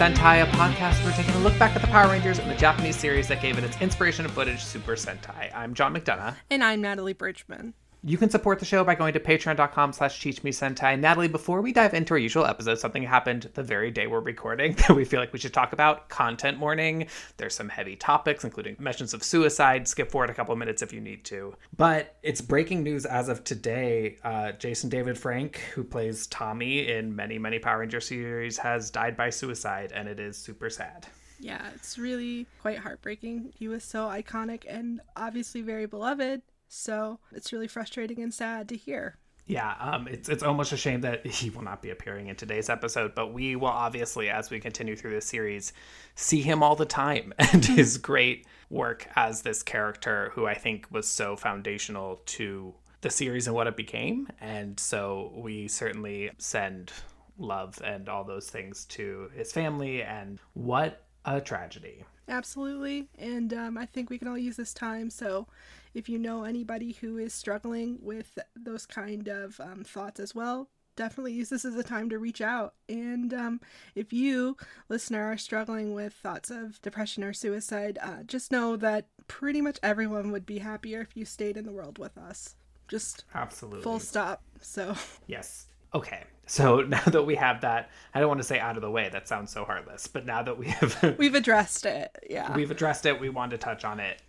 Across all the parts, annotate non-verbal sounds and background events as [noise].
Sentai, a podcast we're taking a look back at the Power Rangers and the Japanese series that gave it its inspiration and footage, Super Sentai. I'm John McDonough. And I'm Natalie Bridgman. You can support the show by going to patreon.com slash teach me sentai. Natalie, before we dive into our usual episode, something happened the very day we're recording [laughs] that we feel like we should talk about. Content warning. There's some heavy topics, including mentions of suicide. Skip forward a couple of minutes if you need to. But it's breaking news as of today. Uh, Jason David Frank, who plays Tommy in many, many Power Ranger series, has died by suicide, and it is super sad. Yeah, it's really quite heartbreaking. He was so iconic and obviously very beloved. So it's really frustrating and sad to hear. Yeah, um, it's it's almost a shame that [laughs] he will not be appearing in today's episode, but we will obviously, as we continue through this series, see him all the time [laughs] and his great work as this character, who I think was so foundational to the series and what it became. And so we certainly send love and all those things to his family. And what a tragedy! Absolutely, and um, I think we can all use this time. So if you know anybody who is struggling with those kind of um, thoughts as well, definitely use this as a time to reach out. And um, if you, listener, are struggling with thoughts of depression or suicide, uh, just know that pretty much everyone would be happier if you stayed in the world with us. Just absolutely full stop. So, [laughs] yes. Okay. So [laughs] now that we have that, I don't want to say out of the way. That sounds so heartless. But now that we have we've addressed it, yeah, we've addressed it. We want to touch on it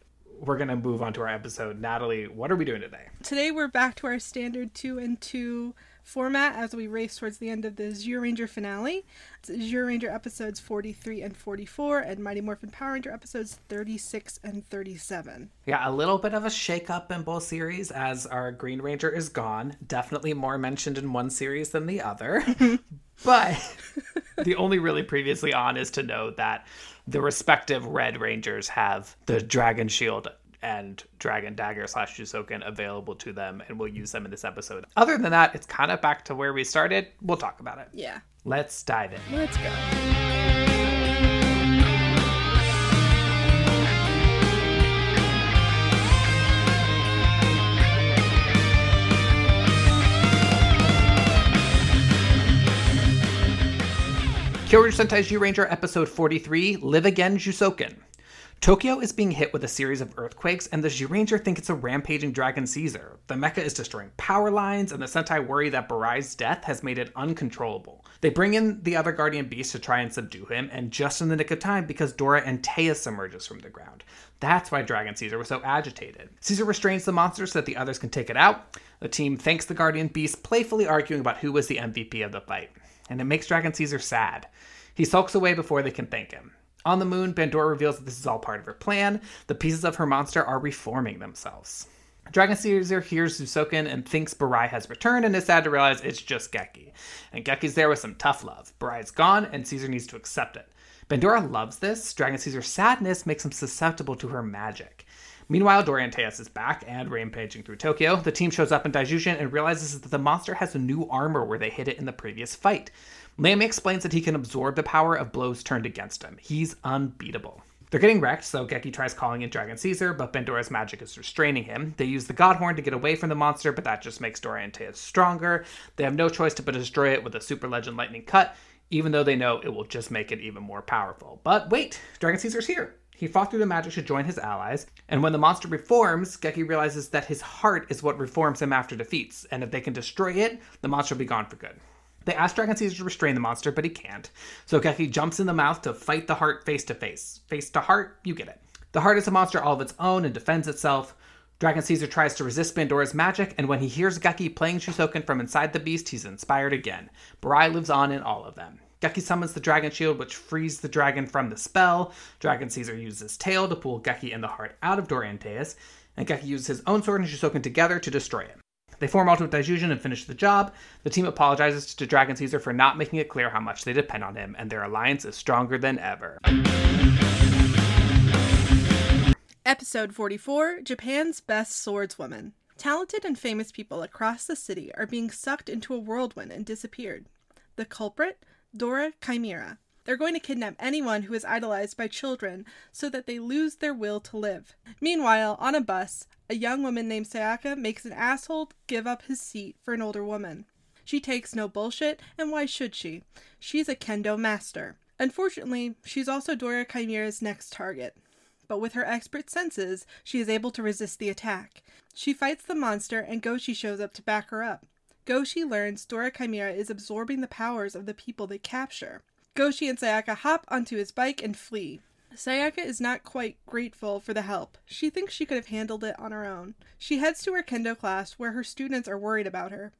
we're going to move on to our episode. Natalie, what are we doing today? Today we're back to our standard two and two format as we race towards the end of the Zyuranger finale. It's Zyuranger episodes 43 and 44 and Mighty Morphin Power Ranger episodes 36 and 37. Yeah, a little bit of a shake-up in both series as our Green Ranger is gone. Definitely more mentioned in one series than the other. [laughs] but the only really previously on is to know that the respective Red Rangers have the Dragon Shield and Dragon Dagger slash Jusoken available to them, and we'll use them in this episode. Other than that, it's kind of back to where we started. We'll talk about it. Yeah. Let's dive in. Let's go. Kyoryu Sentai Zyuranger Episode 43 Live Again Jusoken. Tokyo is being hit with a series of earthquakes, and the Zyuranger think it's a rampaging Dragon Caesar. The mecha is destroying power lines, and the Sentai worry that Barai's death has made it uncontrollable. They bring in the other Guardian Beast to try and subdue him, and just in the nick of time because Dora Antaeus emerges from the ground. That's why Dragon Caesar was so agitated. Caesar restrains the monster so that the others can take it out. The team thanks the Guardian Beast, playfully arguing about who was the MVP of the fight and it makes Dragon Caesar sad. He sulks away before they can thank him. On the moon, Bandora reveals that this is all part of her plan. The pieces of her monster are reforming themselves. Dragon Caesar hears Jusoken and thinks Barai has returned and is sad to realize it's just Geki. And Geki's there with some tough love. Barai's gone and Caesar needs to accept it. Bandora loves this. Dragon Caesar's sadness makes him susceptible to her magic. Meanwhile, Dora Antaeus is back and rampaging through Tokyo. The team shows up in Daijujin and realizes that the monster has a new armor where they hit it in the previous fight. Layami explains that he can absorb the power of blows turned against him. He's unbeatable. They're getting wrecked, so Geki tries calling in Dragon Caesar, but Bandora's magic is restraining him. They use the God Horn to get away from the monster, but that just makes Dora stronger. They have no choice but to destroy it with a Super Legend Lightning Cut, even though they know it will just make it even more powerful. But wait, Dragon Caesar's here. He fought through the magic to join his allies, and when the monster reforms, Geki realizes that his heart is what reforms him after defeats, and if they can destroy it, the monster will be gone for good. They ask Dragon Caesar to restrain the monster, but he can't. So Geki jumps in the mouth to fight the heart face to face. Face to heart, you get it. The heart is a monster all of its own and defends itself. Dragon Caesar tries to resist Bandora's magic, and when he hears Geki playing Jusoken from inside the beast, he's inspired again. Barai lives on in all of them. Geki summons the Dragon Shield, which frees the dragon from the spell. Dragon Caesar uses his tail to pull Geki and the heart out of Dora Antaeus, and Geki uses his own sword and Jusoken together to destroy it. They form Ultimate Daijujin and finish the job. The team apologizes to Dragon Caesar for not making it clear how much they depend on him, and their alliance is stronger than ever. Episode 44 Japan's Best Swordswoman. Talented and famous people across the city are being sucked into a whirlwind and disappeared. The culprit? Dora Chimera. They're going to kidnap anyone who is idolized by children so that they lose their will to live. Meanwhile, on a bus, a young woman named Sayaka makes an asshole give up his seat for an older woman. She takes no bullshit, and why should she? She's a kendo master. Unfortunately, she's also Dora Chimera's next target. But with her expert senses, she is able to resist the attack. She fights the monster, and Goshi shows up to back her up. Goshi learns Dora Chimera is absorbing the powers of the people they capture. Goshi and Sayaka hop onto his bike and flee. Sayaka is not quite grateful for the help. She thinks she could have handled it on her own. She heads to her kendo class where her students are worried about her.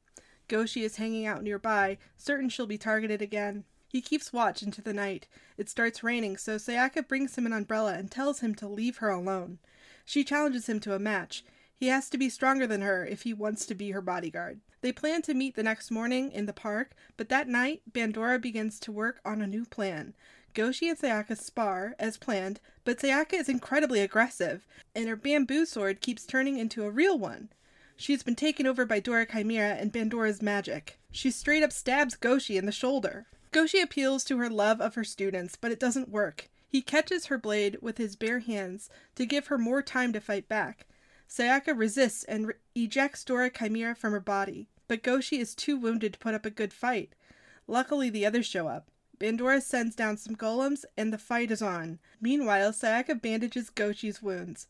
Goshi is hanging out nearby, certain she'll be targeted again. He keeps watch into the night. It starts raining, so Sayaka brings him an umbrella and tells him to leave her alone. She challenges him to a match. He has to be stronger than her if he wants to be her bodyguard. They plan to meet the next morning in the park, but that night, Bandora begins to work on a new plan. Goshi and Sayaka spar, as planned, but Sayaka is incredibly aggressive, and her bamboo sword keeps turning into a real one. She's been taken over by Dora Chimera and Bandora's magic. She straight up stabs Goshi in the shoulder. Goshi appeals to her love of her students, but it doesn't work. He catches her blade with his bare hands to give her more time to fight back. Sayaka resists and re- ejects Dora Chimera from her body, but Goshi is too wounded to put up a good fight. Luckily, the others show up. Bandora sends down some golems, and the fight is on. Meanwhile, Sayaka bandages Goshi's wounds.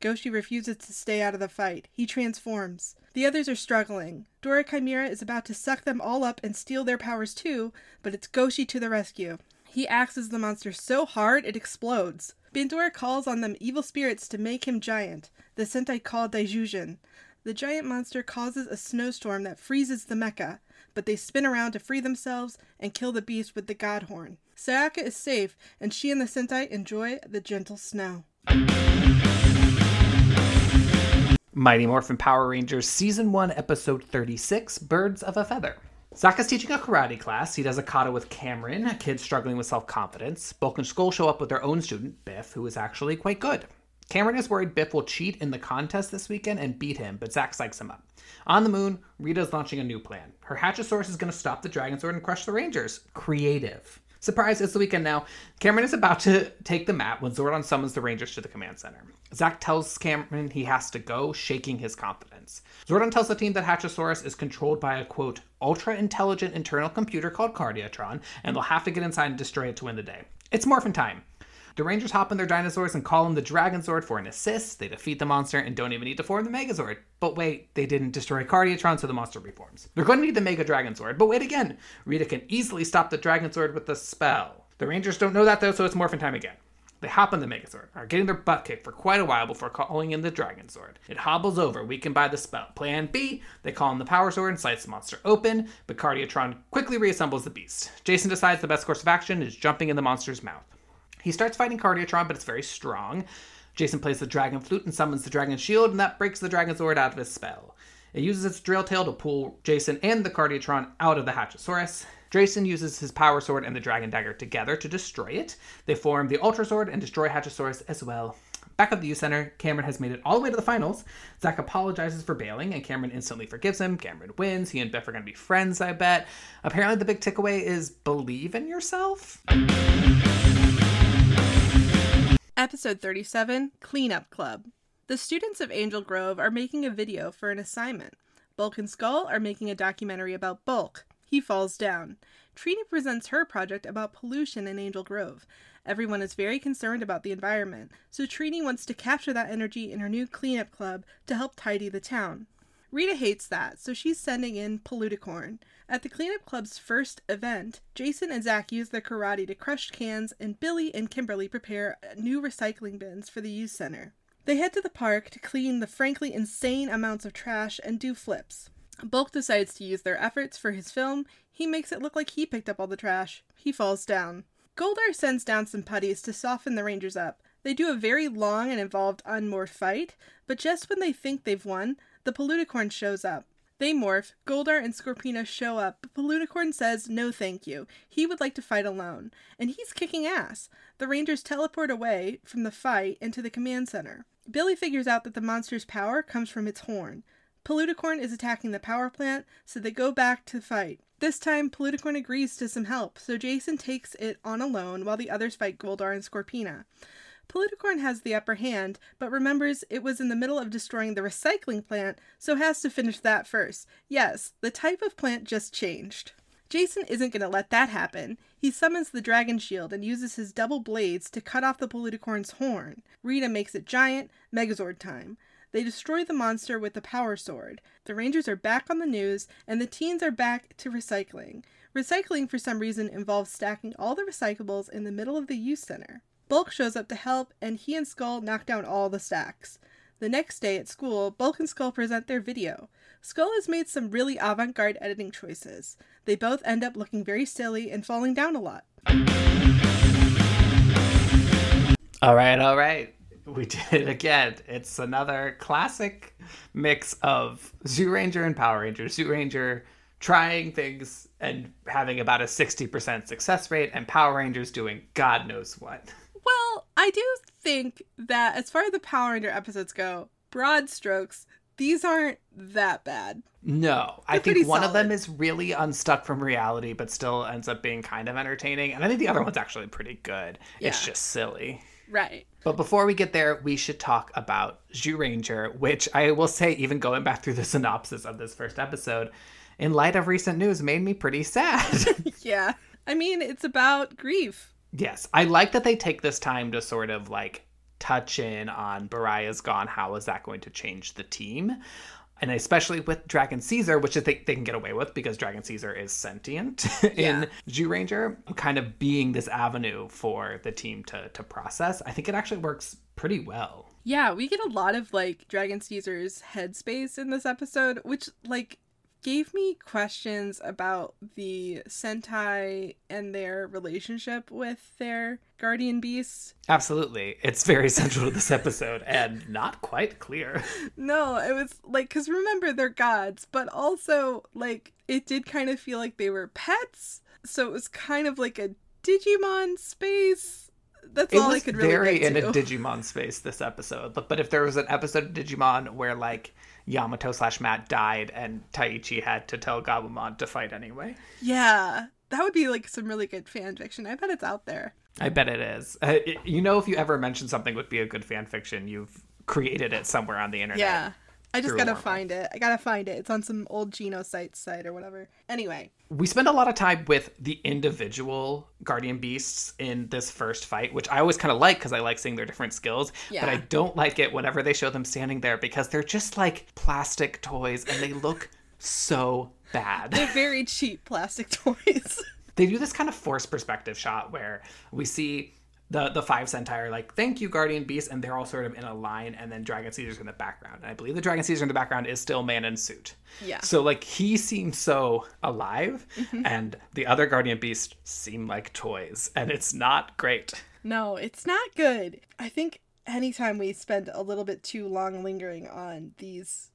Goshi refuses to stay out of the fight. He transforms. The others are struggling. Dora Chimera is about to suck them all up and steal their powers too, but it's Goshi to the rescue. He axes the monster so hard it explodes. Bandora calls on them evil spirits to make him giant, the Sentai call Daijujin. The giant monster causes a snowstorm that freezes the mecha, but they spin around to free themselves and kill the beast with the god horn. Sayaka is safe, and she and the Sentai enjoy the gentle snow. Mighty Morphin Power Rangers Season 1, Episode 36 Birds of a Feather. Zack teaching a karate class. He does a kata with Cameron, a kid struggling with self confidence. Bulk and Skull show up with their own student, Biff, who is actually quite good. Cameron is worried Biff will cheat in the contest this weekend and beat him, but Zack psychs him up. On the moon, Rita is launching a new plan. Her Hatchasaurus is going to stop the Dragon Zord and crush the Rangers. Creative. Surprise, it's the weekend now. Cameron is about to take the mat when Zordon summons the Rangers to the command center. Zack tells Cameron he has to go, shaking his confidence. Zordon tells the team that Hatchasaurus is controlled by a quote, ultra intelligent internal computer called Cardiatron, and they'll have to get inside and destroy it to win the day. It's morphin' time. The Rangers hop in their dinosaurs and call in the Dragon Zord for an assist. They defeat the monster and don't even need to form the Megazord. But wait, they didn't destroy Cardiatron, so the monster reforms. They're going to need the Mega Dragon Zord, but wait again. Rita can easily stop the Dragon Zord with the spell. The Rangers don't know that though, so it's morphin' time again. They hop in the Megazord, are getting their butt kicked for quite a while before calling in the Dragon Zord. It hobbles over, weakened by the spell. Plan B, they call in the Power Sword and slice the monster open, but Cardiatron quickly reassembles the beast. Jason decides the best course of action is jumping in the monster's mouth. He starts fighting Cardiatron, but it's very strong. Jason plays the Dragon Flute and summons the Dragon Shield, and that breaks the Dragon Zord out of his spell. It uses its drill tail to pull Jason and the Cardiatron out of the Hatchasaurus. Jason uses his Power Sword and the Dragon Dagger together to destroy it. They form the Ultra Sword and destroy Hatchasaurus as well. Back at the U Center, Cameron has made it all the way to the finals. Zack apologizes for bailing, and Cameron instantly forgives him. Cameron wins. He and Biff are going to be friends, I bet. Apparently, the big takeaway is believe in yourself. Episode 37 Cleanup Club. The students of Angel Grove are making a video for an assignment. Bulk and Skull are making a documentary about Bulk. He falls down. Trini presents her project about pollution in Angel Grove. Everyone is very concerned about the environment, so Trini wants to capture that energy in her new cleanup club to help tidy the town. Rita hates that, so she's sending in Polluticorn. At the cleanup club's first event, Jason and Zack use their karate to crush cans, and Billy and Kimberly prepare new recycling bins for the youth center. They head to the park to clean the frankly insane amounts of trash and do flips. Bulk decides to use their efforts for his film. He makes it look like he picked up all the trash. He falls down. Goldar sends down some putties to soften the Rangers up. They do a very long and involved unmorph fight, but just when they think they've won, the Polluticorn shows up. They morph, Goldar and Scorpina show up, but Polluticorn says no thank you. He would like to fight alone, and he's kicking ass. The Rangers teleport away from the fight into the command center. Billy figures out that the monster's power comes from its horn. Polluticorn is attacking the power plant, so they go back to fight. This time, Polluticorn agrees to some help, so Jason takes it on alone while the others fight Goldar and Scorpina. Polluticorn has the upper hand, but remembers it was in the middle of destroying the recycling plant, so has to finish that first. Yes, the type of plant just changed. Jason isn't going to let that happen. He summons the dragon shield and uses his double blades to cut off the Polluticorn's horn. Rita makes it giant, Megazord time. They destroy the monster with the power sword. The Rangers are back on the news, and the teens are back to recycling. Recycling, for some reason, involves stacking all the recyclables in the middle of the youth center. Bulk shows up to help, and he and Skull knock down all the stacks. The next day at school, Bulk and Skull present their video. Skull has made some really avant garde editing choices. They both end up looking very silly and falling down a lot. All right, all right. We did it again. It's another classic mix of Zyuranger and Power Ranger. Zyuranger trying things and having about a 60% success rate, and Power Rangers doing God knows what. [laughs] I do think that as far as the Power Ranger episodes go, broad strokes, these aren't that bad. No, I They're think pretty one of them is really unstuck from reality, but still ends up being kind of entertaining. And I think the other one's actually pretty good. It's just silly. Right. But before we get there, we should talk about Zyuranger, which I will say, even going back through the synopsis of this first episode, in light of recent news, made me pretty sad. [laughs] [laughs] Yeah. I mean, it's about grief. Yes, I like that they take this time to sort of like touch in on Baraya's gone. How is that going to change the team? And especially with Dragon Caesar, which I think they can get away with because Dragon Caesar is sentient [laughs] in Zyuranger, kind of being this avenue for the team to to process. I think it actually works pretty well. Yeah, we get a lot of like Dragon Caesar's headspace in this episode, which like gave me questions about the Sentai and their relationship with their guardian beasts. Absolutely. It's very central to this episode and not quite clear. [laughs] No, it was like cuz remember they're gods, but also like it did kind of feel like they were pets, so it was kind of like a Digimon space. That's It all I could really very in to. a Digimon space this episode. But, but if there was an episode of Digimon where like Yamato slash Matt died and Taichi had to tell Gabumon to fight anyway. yeah, that would be like some really good fan fiction. I bet it's out there. I bet it is. Uh, it- you know, if you ever mention something would be a good fan fiction, you've created it somewhere on the internet. Yeah. I just gotta find it. I gotta find it. It's on some old GeoCities site or whatever. Anyway, We spend a lot of time with the individual guardian beasts in this first fight, which I always kind of like because I like seeing their different skills. Yeah. But I don't like it whenever they show them standing there because they're just like plastic toys and they look so bad. they're very cheap plastic [laughs] toys. they do this kind of forced perspective shot where we see the the five Sentai are like, "Thank you, Guardian Beast," and they're all sort of in a line, and then Dragon Caesar's in the background. And I believe the Dragon Caesar in the background is still man in suit. Yeah. So like he seems so alive, Mm-hmm. and the other Guardian Beast seem like toys, and it's not great. no, it's not good. I think anytime we spend a little bit too long lingering on these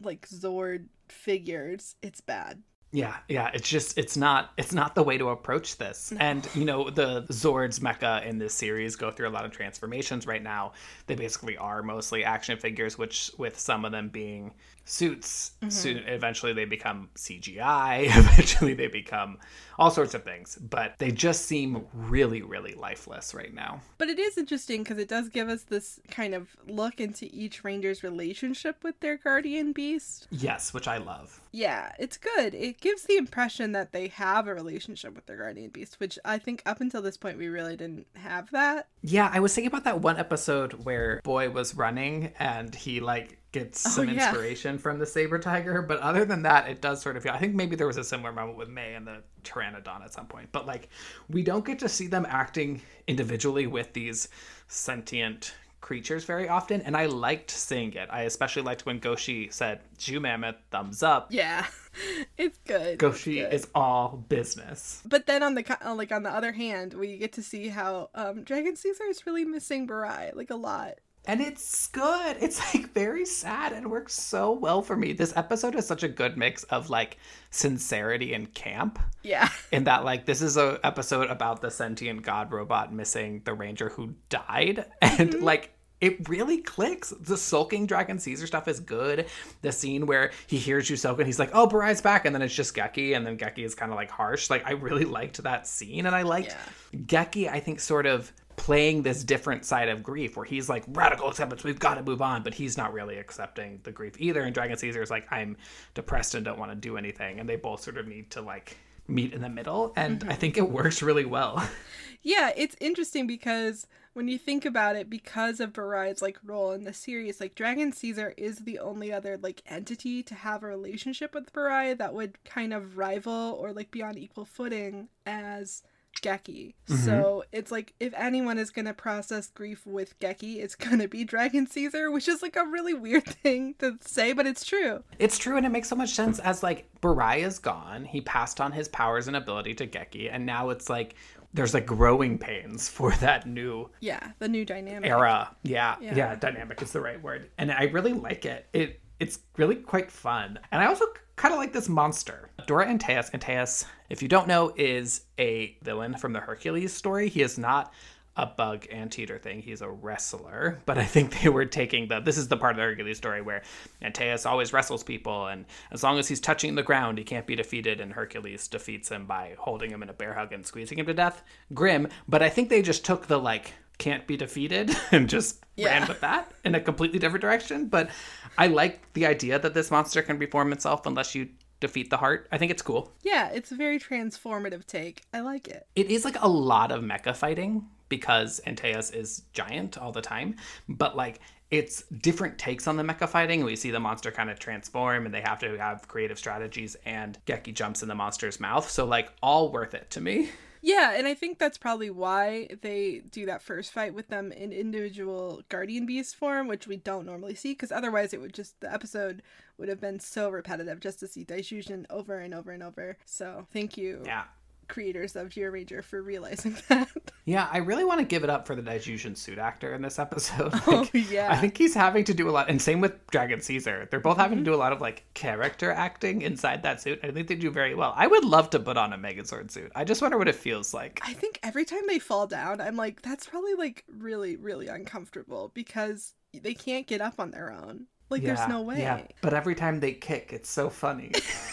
like Zord figures, it's bad. Yeah, yeah, it's just it's not it's not the way to approach this. And you know, the Zords mecha in this series go through a lot of transformations right now. They basically are mostly action figures, which with some of them being suits, mm-hmm. soon eventually they become CGI, [laughs] eventually they become all sorts of things. But they just seem really, really lifeless right now. But it is interesting because it does give us this kind of look into each ranger's relationship with their guardian beast. Yes, which I love. Yeah, it's good. It gives the impression that they have a relationship with their guardian beast, which I think up until this point we really didn't have that. Yeah, I was thinking about that one episode where Boy was running and he like gets some yeah. inspiration from the saber tiger, but other than that, it does sort of feel. I think maybe there was a similar moment with May and the pteranodon at some point, but like we don't get to see them acting individually with these sentient creatures very often, and I liked seeing it. I especially liked when Goshi said "Jew Mammoth, thumbs up." Yeah, [laughs] it's good. it's Goshi good. is all business. But then on the like on the other hand, we get to see how um, Dragon Caesar is really missing Barai like a lot. And it's good. It's [laughs] like very sad and works so well for me. This episode is such a good mix of like sincerity and camp. Yeah, [laughs] In that, like, this is a episode about the sentient god robot missing the ranger who died. [laughs] And mm-hmm. like it really clicks. The sulking Dragon Caesar stuff is good. The scene where he hears Jusoken and he's like, oh, Barai's back. And then it's just Geki. And then Geki is kind of like harsh. Like, I really liked that scene. And I liked Yeah. Geki, I think, sort of playing this different side of grief where he's like radical acceptance we've got to move on but he's not really accepting the grief either. And dragon caesar is like i'm depressed and don't want to do anything. And they both sort of need to like meet in the middle. And Mm-hmm. i think it works really well. [laughs] Yeah, it's interesting because when you think about it, because of Barai's like role in the series, like Dragon Caesar is the only other like entity to have a relationship with Barai that would kind of rival or like be on equal footing as Geki. Mm-hmm. So it's like if anyone is gonna process grief with Geki, it's gonna be Dragon Caesar, which is like a really weird [laughs] thing to say, but it's true. It's true, and it makes so much sense as like Barai is gone. He passed on his powers and ability to Geki, and now it's like there's like growing pains [laughs] for that new Yeah, the new dynamic. era. Yeah, Yeah. yeah, dynamic is the right word, and I really like it. It it's really quite fun, and I also kind of like this monster, Dora Antaeus. Antaeus, if you don't know, is a villain from the Hercules story. He is not a bug anteater thing. He's a wrestler, but I think they were taking the. This is the part of the Hercules story where Antaeus always wrestles people, and as long as he's touching the ground, he can't be defeated. And Hercules defeats him by holding him in a bear hug and squeezing him to death. Grim, but I think they just took the like can't be defeated [laughs] and just Yeah. ran with that in a completely different direction. But I like the idea that this monster can reform itself unless you defeat the heart. I think it's cool. Yeah, it's a very transformative take. I like it. It is like a lot of mecha fighting because Antaeus is giant all the time, but like it's different takes on the mecha fighting. We see the monster kind of transform and they have to have creative strategies and Geki jumps in the monster's mouth. So like all worth it to me. Yeah, and I think that's probably why they do that first fight with them in individual guardian beast form, which we don't normally see, because otherwise it would just the episode would have been so repetitive just to see Daijujin over and over and over. So thank you, Yeah. Creators of Zyuranger, for realizing [laughs] that. Yeah, I really want to give it up for the Daijujin suit actor in this episode. [laughs] Oh, yeah. I think he's having to do a lot, and same with Dragon Caesar. They're both having to mm-hmm. do a lot of like character acting inside that suit. I think they do very well. I would love to put on a Megazord suit. I just wonder what it feels like. I think every time they fall down, I'm like, that's probably like really, really uncomfortable because they can't get up on their own. Like, Yeah, there's no way. Yeah, but every time they kick, it's so funny.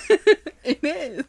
[laughs] it is.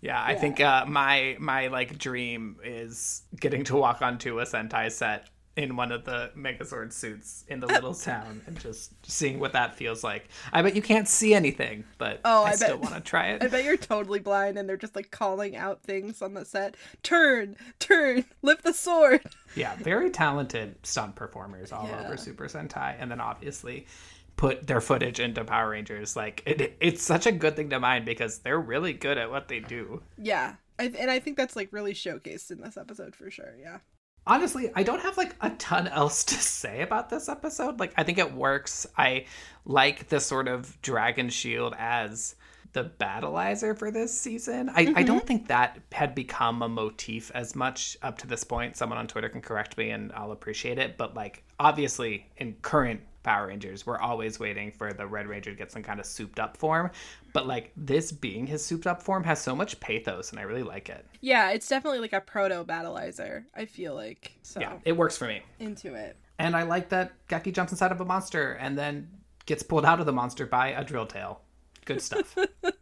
Yeah, I think uh, my my like dream is getting to walk onto a Sentai set in one of the Megazord suits in the little town and just seeing what that feels like. I bet you can't see anything, but Oh, I, I still want to try it. I bet you're totally blind and they're just like calling out things on the set. Turn, turn, lift the sword. Yeah, very talented stunt performers all Yeah. over Super Sentai, and then obviously put their footage into Power Rangers. Like it, it's such a good thing to mind because they're really good at what they do. Yeah. I, and I think that's like really showcased in this episode for sure. Yeah. Honestly, I don't have like a ton else to say about this episode. Like, I think it works. I like the sort of Dragon Shield as the battlizer for this season. I, I don't mm-hmm. think that had become a motif as much up to this point. Someone on Twitter can correct me and I'll appreciate it. But, like, obviously, in current Power Rangers, we're always waiting for the Red Ranger to get some kind of souped up form. But, like, this being his souped up form has so much pathos and I really like it. Yeah, it's definitely like a proto battlizer, I feel like. So Yeah, it works for me. into it. And I like that Geki jumps inside of a monster and then gets pulled out of the monster by a drill tail. Good stuff. [laughs]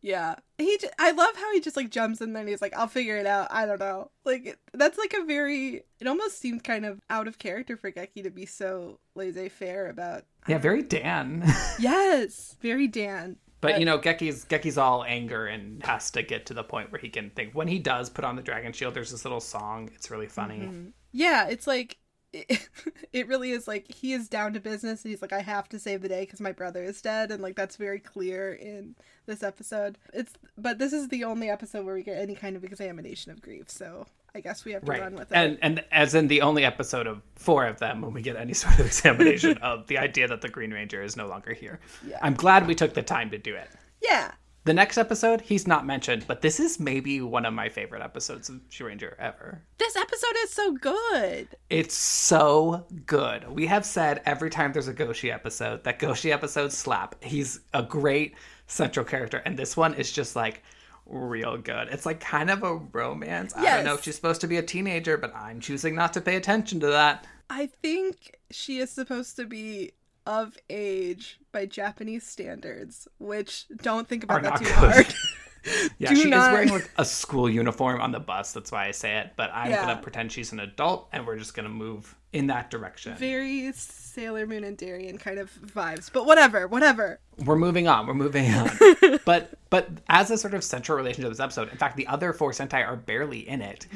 Yeah. He j- I love how he just like jumps in there and he's like, I'll figure it out. I don't know. Like that's like a very it almost seems kind of out of character for Geki to be so laissez faire about yeah, very Dan. [laughs] Yes. Very Dan. but you know, Geki's Geki's all anger and has to get to the point where he can think. When he does put on the dragon shield, there's this little song. It's really funny. Mm-hmm. Yeah, it's like [laughs] it, it really is like he is down to business and he's like I have to save the day because my brother is dead and like that's very clear in this episode. It's but this is the only episode where we get any kind of examination of grief, so I guess we have to Right. run with it. And and as in the only episode of four of them when we get any [laughs] sort of examination of the idea that the Green Ranger is no longer here. Yeah. I'm glad we took the time to do it. yeah. The next episode, he's not mentioned, but this is maybe one of my favorite episodes of Zyuranger ever. This episode is so good. It's so good. We have said every time there's a Goshi episode that Goshi episodes slap. He's a great central character, and this one is just like real good. It's like kind of a romance. I don't know if she's supposed to be a teenager, but I'm choosing not to pay attention to that. I think she is supposed to be of age by Japanese standards, which don't think about Are that too good. hard. [laughs] [laughs] Yeah, Do she not- is wearing like a school uniform on the bus. That's why I say it. But I'm Yeah. gonna pretend she's an adult, and we're just gonna move in that direction. Very Sailor Moon and Darien kind of vibes. But whatever, whatever. we're moving on. We're moving on. [laughs] but but as a sort of central relationship to this episode, in fact, the other four Sentai are barely in it.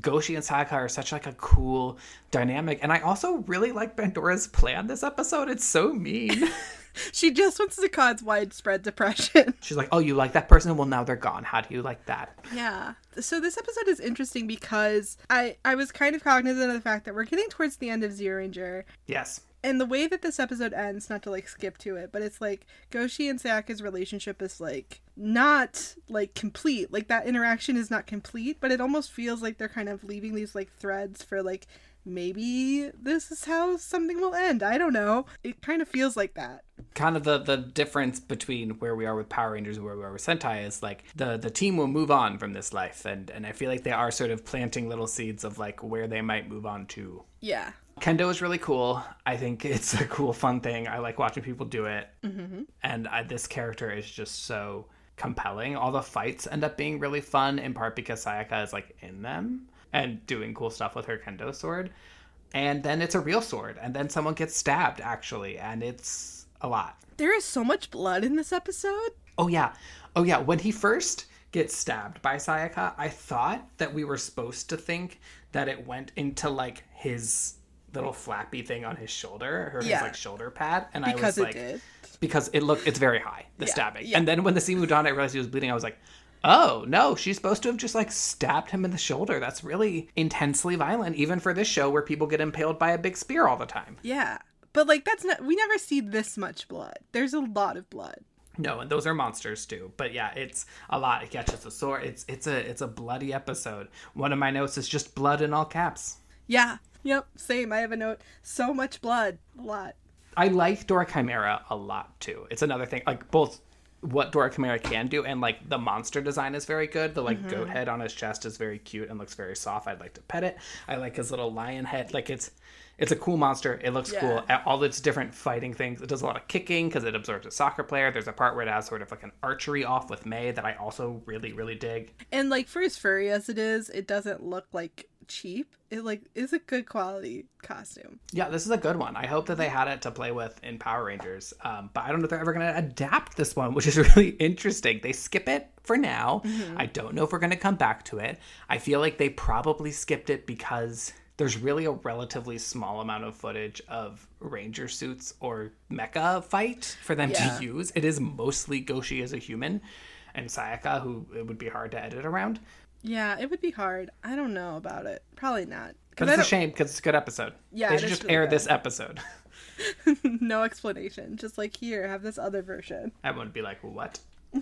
Goshi and Sayaka are such like a cool dynamic, and I also really like Bandora's plan this episode. It's so mean. [laughs] [laughs] She just wants to cause widespread depression. [laughs] She's like, "Oh, you like that person? Well, now they're gone. How do you like that?" Yeah. So this episode is interesting because I I was kind of cognizant of the fact that we're getting towards the end of Zyuranger. Yes. And the way that this episode ends, not to like skip to it, but it's like Goshi and Sayaka's relationship is like not like complete. Like that interaction is not complete, but it almost feels like they're kind of leaving these like threads for like maybe this is how something will end. I don't know. It kind of feels like that. kind of the the difference between where we are with Power Rangers and where we are with Sentai is like the the team will move on from this life and and I feel like they are sort of planting little seeds of like where they might move on to. Yeah. Kendo is really cool. I think it's a cool, fun thing. I like watching people do it, mm-hmm. and I, this character is just so compelling. All the fights end up being really fun, in part because Sayaka is like in them and doing cool stuff with her kendo sword. And then it's a real sword, and then someone gets stabbed actually, and it's a lot. There is so much blood in this episode. Oh yeah. Oh yeah. When he first gets stabbed by Sayaka, I thought that we were supposed to think that it went into like his little flappy thing on his shoulder or Yeah. his like shoulder pad. And I Because was it like did. because it looked it's very high, the Yeah, stabbing. yeah. And then when the scene moved on, I realized he was bleeding. I was like, Oh no, she's supposed to have just like stabbed him in the shoulder. That's really intensely violent, even for this show where people get impaled by a big spear all the time. Yeah. But like that's not we never see this much blood. There's a lot of blood. No, and those are monsters too. But yeah, it's a lot. It catches a sword. It's it's a it's a bloody episode. One of my notes is just blood in all caps. Yeah. Yep. Same. I have a note. So much blood. A lot. I like Dora Chimera a lot too. It's another thing, like both what Dora Chimera can do and like the monster design is very good. The like goat mm-hmm. head on his chest is very cute and looks very soft. I'd like to pet it. I like his little lion head. Like it's it's a cool monster. It looks cool. All its different fighting things. It does a lot of kicking because it absorbs a soccer player. There's a part where it has sort of like an archery off with May that I also really really dig. And like for as furry as it is, it doesn't look like cheap. It like is a good quality costume. Yeah, this is a good one. I hope that they had it to play with in Power Rangers. Um, but I don't know if they're ever going to adapt this one, which is [laughs] really interesting. They skip it for now. I don't know if we're going to come back to it. I feel like they probably skipped it because there's really a relatively small amount of footage of Ranger suits or mecha fight for them Yeah. to use. It is mostly Goshi as a human and Sayaka, who it would be hard to edit around. Yeah, it would be hard. I don't know about it. Probably not. But it's a shame because it's a good episode. Yeah, they should just really air good. this episode. [laughs] [laughs] no explanation. Just like here, have this other version. I wouldn't be like, what? [laughs]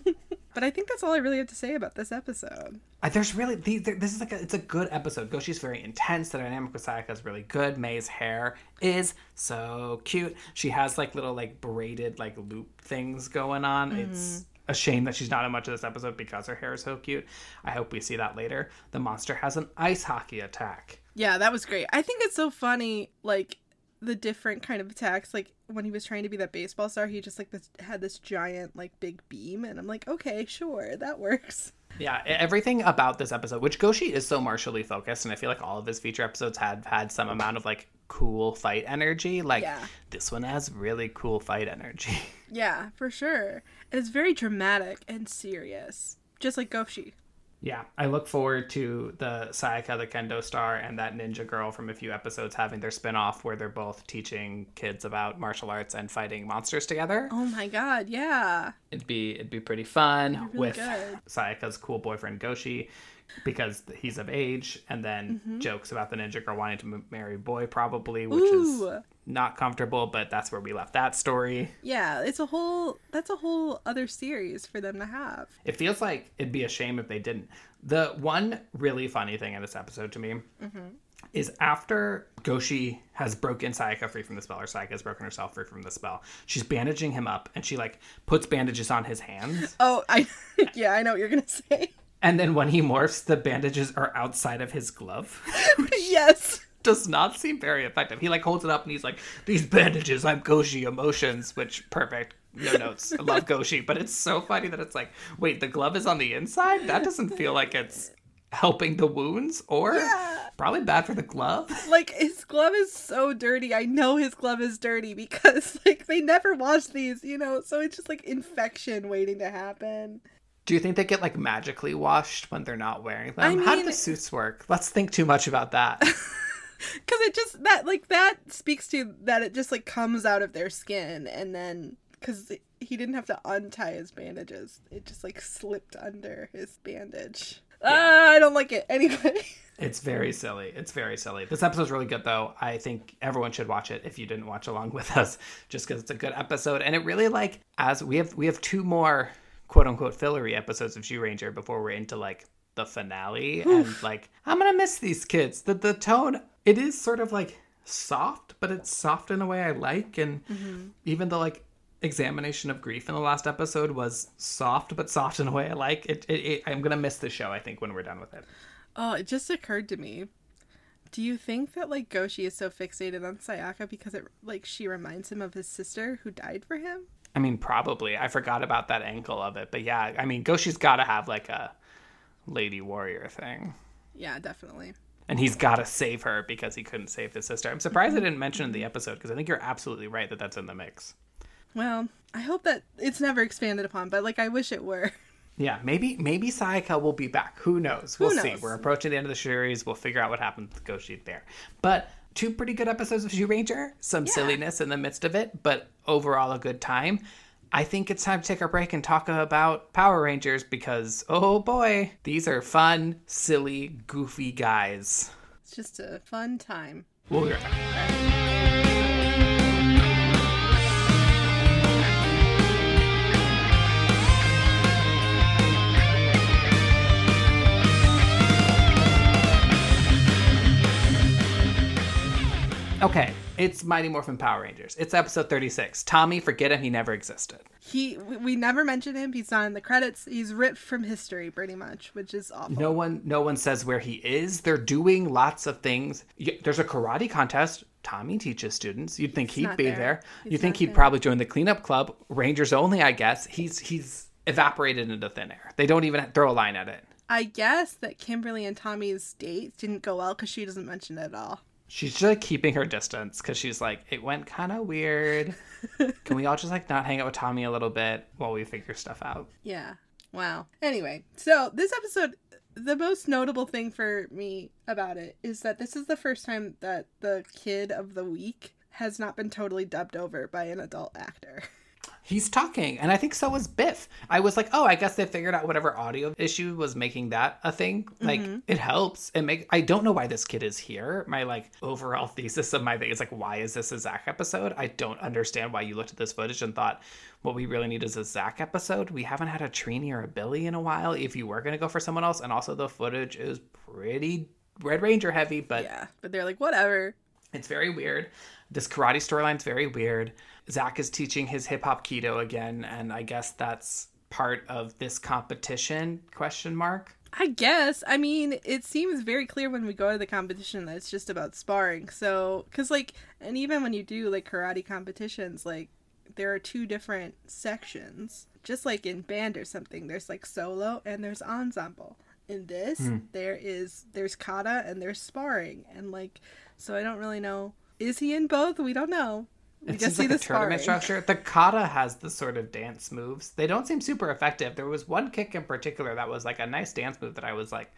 But I think that's all I really have to say about this episode. Uh, there's really these. There, this is like a, it's a good episode. Goshi's very intense. The dynamic with Sayaka is really good. May's hair is so cute. She has like little like braided like loop things going on. It's a shame that she's not in much of this episode because her hair is so cute. I hope we see that later. The monster has an ice hockey attack. Yeah, that was great. I think it's so funny, like the different kind of attacks. Like when he was trying to be that baseball star, he just like this had this giant like big beam, and I'm like, okay, sure, that works. Yeah, everything about this episode, which Goshi is so martially focused, and I feel like all of his feature episodes had had some amount of like cool fight energy. Like Yeah. this one has really cool fight energy. [laughs] Yeah, for sure. And it's very dramatic and serious, just like Goshi. Yeah, I look forward to the Sayaka the Kendo star and that ninja girl from a few episodes having their spin-off where they're both teaching kids about martial arts and fighting monsters together. Oh my god, yeah. It'd be it'd be pretty fun really with good. Sayaka's cool boyfriend Goshi because he's of age and then Mm-hmm. jokes about the ninja girl wanting to m- marry boy probably which Ooh. is not comfortable but that's where we left that story. Yeah, it's a whole that's a whole other series for them to have. It feels like it'd be a shame if they didn't. The one really funny thing in this episode to me is after Goshi has broken Sayaka free from the spell, or Sayaka has broken herself free from the spell, she's bandaging him up and she like puts bandages on his hands. Oh, I [laughs] yeah, I know what you're gonna say. And then when he morphs, the bandages are outside of his glove. [laughs] yes. Does not seem very effective. He like holds it up and he's like, These bandages, I'm Goshi emotions, which perfect. no notes. I love [laughs] Goshi, but it's so funny that it's like, wait, the glove is on the inside? That doesn't feel like it's helping the wounds or Yeah. probably bad for the glove. [laughs] Like his glove is so dirty. I know his glove is dirty because like they never wash these, you know. So it's just like infection waiting to happen. Do you think they get like magically washed when they're not wearing them? I How do the suits work? Let's think too much about that. [laughs] Cuz it just that like that speaks to that it just like comes out of their skin and then cuz he didn't have to untie his bandages. It just like slipped under his bandage. Ah, I don't like it. [laughs] Anyway. It's very silly. It's very silly. This episode's really good, though. I think everyone should watch it if you didn't watch along with us, just because it's a good episode. And it really like as we have we have two more quote unquote fillery episodes of Zyuranger before we're into like the finale. And like I'm gonna miss these kids. The the tone it is sort of like soft, but it's soft in a way I like. And mm-hmm. even the like examination of grief in the last episode was soft, but soft in a way I like. It, it, it I'm gonna miss the show. I think when we're done with it. Oh, it just occurred to me. Do you think that like Goshi is so fixated on Sayaka because it like she reminds him of his sister who died for him? I mean, probably. I forgot about that angle of it, but yeah, I mean, Goshi's got to have like a lady warrior thing, Yeah, definitely. and he's got to save her because he couldn't save his sister. I'm surprised I didn't mention in the episode because I think you're absolutely right that that's in the mix. Well, I hope that it's never expanded upon, but like I wish it were. [laughs] Yeah, maybe maybe Sayaka will be back. Who knows? We'll see. We're approaching the end of the series. We'll figure out what happens with Goshi there. But two pretty good episodes of Zyuranger. Some silliness in the midst of it, but overall a good time. I think it's time to take our break and talk about Power Rangers because oh boy, these are fun, silly, goofy guys. It's just a fun time. We'll be right back. Okay, it's Mighty Morphin Power Rangers. It's episode 36. Tommy, forget him, he never existed. He we, we never mention him. He's not in the credits. He's ripped from history pretty much, which is awful. No one no one says where he is. They're doing lots of things. There's a karate contest. Tommy teaches students. You'd think he'd be there. there. You'd think he'd there. probably join the cleanup club. Rangers only, I guess. He's he's evaporated into thin air. They don't even throw a line at it. I guess that Kimberly and Tommy's date didn't go well because she doesn't mention it at all. She's just like keeping her distance because she's like, it went kind of weird. [laughs] Can we all just like not hang out with Tommy a little bit while we figure stuff out? Yeah. Wow. Anyway, so this episode, the most notable thing for me about it is that this is the first time that the kid of the week has not been totally dubbed over by an adult actor. [laughs] He's talking, and I think so was Biff. I was like, oh, I guess they figured out whatever audio issue was making that a thing. Like, mm-hmm. it helps. It make. I don't know why this kid is here. My like overall [laughs] thesis of my thing is like, why is this a Zack episode? I don't understand why you looked at this footage and thought, what we really need is a Zack episode. We haven't had a Trini or a Billy in a while. If you were gonna go for someone else, and also the footage is pretty Red Ranger heavy, but Yeah. But they're like, whatever. it's very weird. This karate storyline's very weird. Zack is teaching his hip hop kido again, and I guess that's part of this competition? Question mark. I guess. I mean, it seems very clear when we go to the competition that it's just about sparring. So, because, like, and even when you do, like, karate competitions, like, there are two different sections. Just like in band or something, there's, like, solo and there's ensemble. In this, hmm. there is, there's kata and there's sparring. And, like, so I don't really know. Is he in both? We don't know. We It just seems see like the a tournament sparring. structure. The kata has the sort of dance moves. They don't seem super effective. There was one kick in particular that was like a nice dance move that I was like,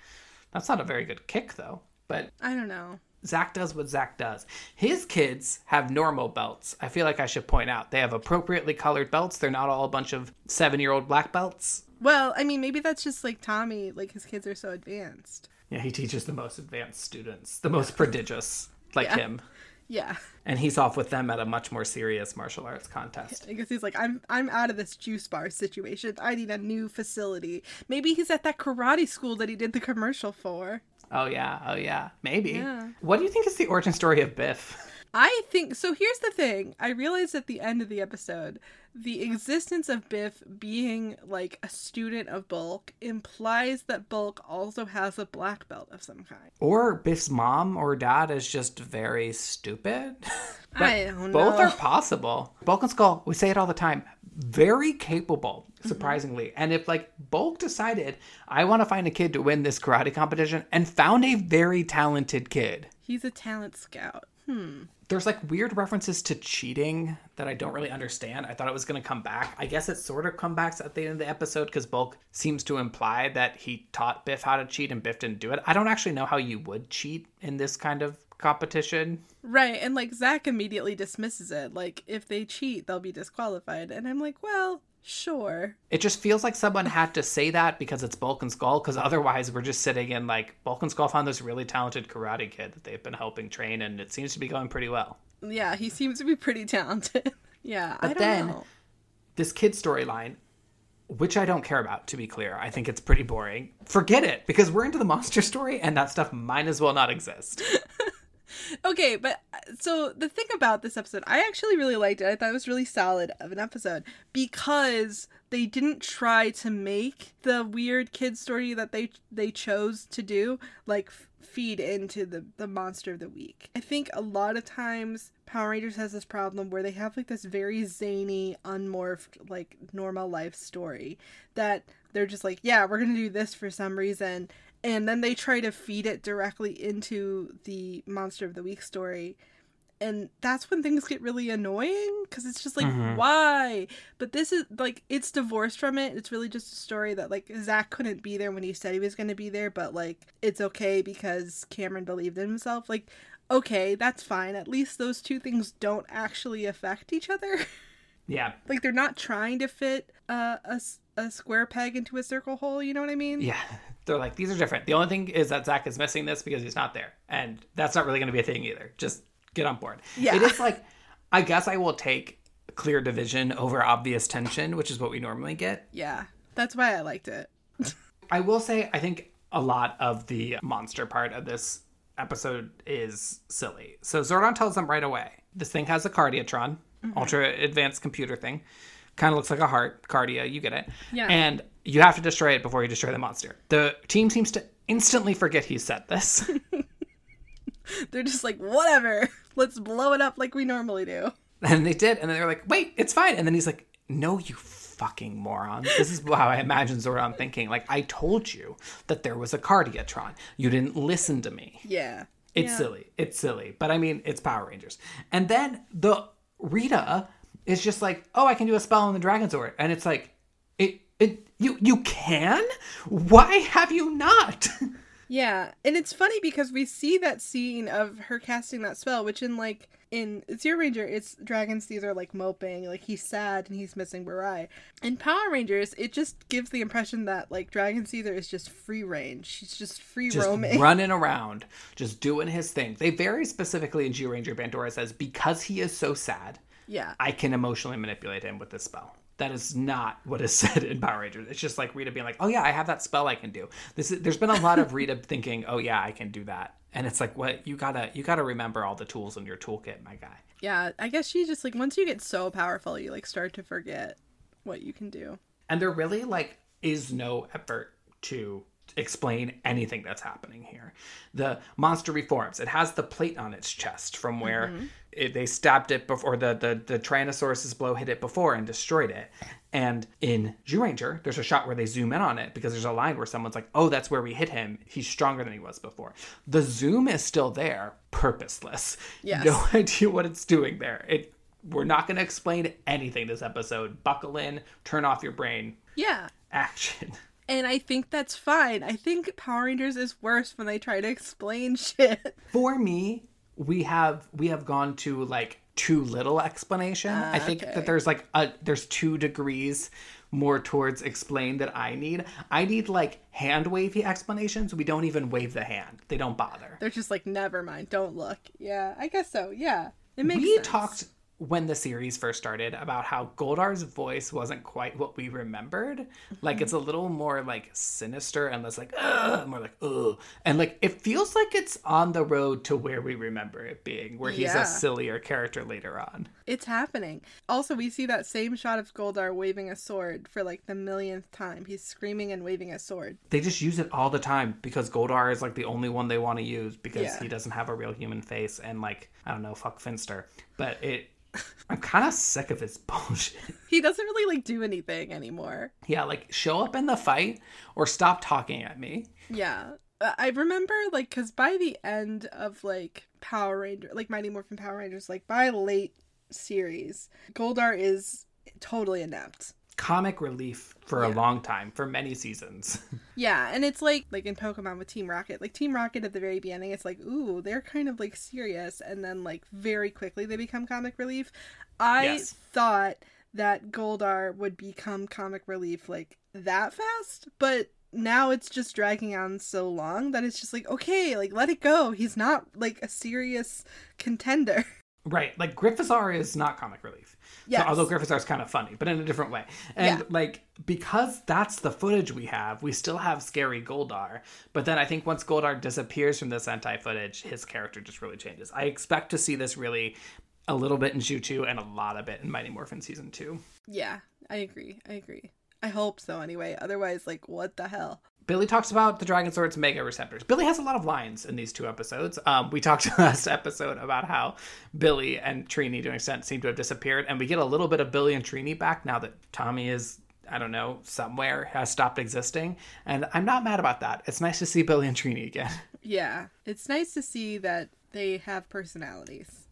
that's not a very good kick though. But I don't know. Zack does what Zack does. His kids have normal belts. I feel like I should point out they have appropriately colored belts. They're not all a bunch of seven year old black belts. Well, I mean, maybe that's just like Tommy, like his kids are so advanced. Yeah, he teaches the most advanced students, the most prodigious, like Yeah. him. Yeah. And he's off with them at a much more serious martial arts contest. I guess he's like, I'm I'm out of this juice bar situation. I need a new facility. Maybe he's at that karate school that he did the commercial for. Oh, yeah. Oh, yeah. Maybe. Yeah. What do you think is the origin story of Biff? [laughs] I think so. Here's the thing I realized at the end of the episode the existence of Biff being like a student of Bulk implies that Bulk also has a black belt of some kind. Or Biff's mom or dad is just very stupid. [laughs] I don't Both know. are possible. Bulk and Skull, we say it all the time, very capable, surprisingly. And if like Bulk decided, I want to find a kid to win this karate competition and found a very talented kid. He's a talent scout. Hmm. There's like weird references to cheating that I don't really understand. I thought it was going to come back. I guess it sort of comes back at the end of the episode because Bulk seems to imply that he taught Biff how to cheat and Biff didn't do it. I don't actually know how you would cheat in this kind of competition. Right, and like Zack immediately dismisses it. Like, if they cheat, they'll be disqualified. And I'm like, well, sure. It just feels like someone had to say that because it's Bulk and Skull, because otherwise we're just sitting in like Bulk and Skull found this really talented karate kid that they've been helping train, and it seems to be going pretty well. Yeah, he seems to be pretty talented. [laughs] yeah, I But don't then- know. This kid storyline, which I don't care about, to be clear, I think it's pretty boring. Forget it, because we're into the monster story, and that stuff might as well not exist. [laughs] [laughs] Okay, but uh, so the thing about this episode, I actually really liked it. I thought it was really solid of an episode because they didn't try to make the weird kid story that they they chose to do like feed into the the monster of the week. I think a lot of times Power Rangers has this problem where they have like this very zany, unmorphed, like normal life story that they're just like, yeah, we're gonna do this for some reason, and then they try to feed it directly into the monster of the week story. And that's when things get really annoying because it's just like Mhm. why? But this is like it's divorced from it. It's really just a story that like zack couldn't be there when he said he was going to be there but like it's okay because cameron believed in himself. Like okay that's fine. At least those two things don't actually affect each other. [laughs] Yeah, like they're not trying to fit uh, a, a square peg into a circle hole you know what i mean? Yeah. They're like, these are different. The only thing is that Zack is missing this because he's not there. And that's not really going to be a thing either. Just get on board. Yeah. It is like, I guess I will take clear division over obvious tension, which is what we normally get. yeah that's why i liked it I will say, I think a lot of the monster part of this episode is silly. So Zordon tells them right away this thing has a cardiatron, mm-hmm. ultra advanced computer thing. Kind of looks like a heart, cardia, you get it. Yeah. And you have to destroy it before you destroy the monster. The team seems to instantly forget he said this. [laughs] they're just like whatever let's blow it up like we normally do and they did. And then they were like, wait, it's fine. And then he's like, no, you fucking moron. This is how I imagine Zordon thinking. Like, I told you that there was a cardiatron. You didn't listen to me. yeah It's Yeah. silly. It's silly. But I mean, it's Power Rangers. And then the Rita is just like, "Oh, I can do a spell on the Dragon Sword." And it's like, "It you you can? Why have you not?" [laughs] Yeah, and it's funny because we see that scene of her casting that spell, which in like in Zyuranger, it's Dragon Caesar like moping, like he's sad and he's missing Burai. In Power Rangers, it just gives the impression that like Dragon Caesar is just free range. She's just free just roaming. [laughs] running around, just doing his thing. They very specifically in Zyuranger Bandora says because he is so sad, Yeah. I can emotionally manipulate him with this spell. That is not [laughs] what is said in Power Rangers. It's just like Rita being like, "Oh yeah, I have that spell I can do." This is, there's been a lot of [laughs] Rita thinking, "Oh yeah, I can do that," and it's like, "What you gotta you gotta remember all the tools in your toolkit, my guy." Yeah, I guess she just like once you get so powerful, you like start to forget what you can do. And there really like is no effort to explain anything that's happening here. The monster reforms. It has the plate on its chest from where mm-hmm. it, they stabbed it before the, the the Tyrannosaurus's blow hit it before and destroyed it. And in Zyuranger, there's a shot where they zoom in on it because there's a line where someone's like, "Oh, that's where we hit him. He's stronger than he was before." The zoom is still there, purposeless. Yes. No [laughs] idea what it's doing there. It we're not going to explain anything this episode. Buckle in, turn off your brain, Yeah. action. And I think that's fine. I think Power Rangers is worse when they try to explain [laughs] shit. For me, we have we have gone to like too little explanation. I ah, think okay. that there's like a there's two degrees more towards explain that I need. I need like hand wavy explanations. We don't even wave the hand. They don't bother. They're just like, never mind, don't look. Yeah, I guess so. Yeah, it makes we sense. talked when the series first started about how Goldar's voice wasn't quite what we remembered. Like it's a mm-hmm. little more like sinister and less like ugh, more like ugh. And like it feels like it's on the road to where we remember it being, where he's Yeah. a sillier character later on. It's happening. Also, we see that same shot of Goldar waving a sword for like the millionth time. He's screaming and waving a sword. They just use it all the time because Goldar is like the only one they want to use because Yeah. he doesn't have a real human face and like I don't know, fuck Finster. But it I'm kind of sick of his [laughs] bullshit. He doesn't really like do anything anymore. Yeah, like show up in the fight or stop talking at me. Yeah. I remember like cuz by the end of like Power Ranger, like Mighty Morphin Power Rangers, like by late series, Goldar is totally inept. Comic relief for a long time, for many seasons. [laughs] Yeah, and it's like like in Pokemon with Team Rocket. Like Team Rocket at the very beginning, it's like, ooh, they're kind of like serious, and then like very quickly they become comic relief. I Yes. thought that Goldar would become comic relief like that fast, but now it's just dragging on so long that it's just like, okay, like let it go. He's not like a serious contender. [laughs] right, like Grifforzer is not comic relief. Yes. So, although Grifforzer is kind of funny, but in a different way. And Yeah. like because that's the footage we have, we still have scary Goldar. But then I think once Goldar disappears from the anti footage, his character just really changes. I expect to see this really a little bit in Jutsu and a lot of it in Mighty Morphin season two. Yeah, I agree. I agree. I hope so anyway. Otherwise, like, what the hell? Billy talks about the Dragon Sword's mega receptors. Billy has a lot of lines in these two episodes. Um, we talked [laughs] last episode about how Billy and Trini, to an extent, seem to have disappeared, and we get a little bit of Billy and Trini back now that Tommy is, I don't know, somewhere, has stopped existing. And I'm not mad about that. It's nice to see Billy and Trini again. [laughs] Yeah, it's nice to see that they have personalities.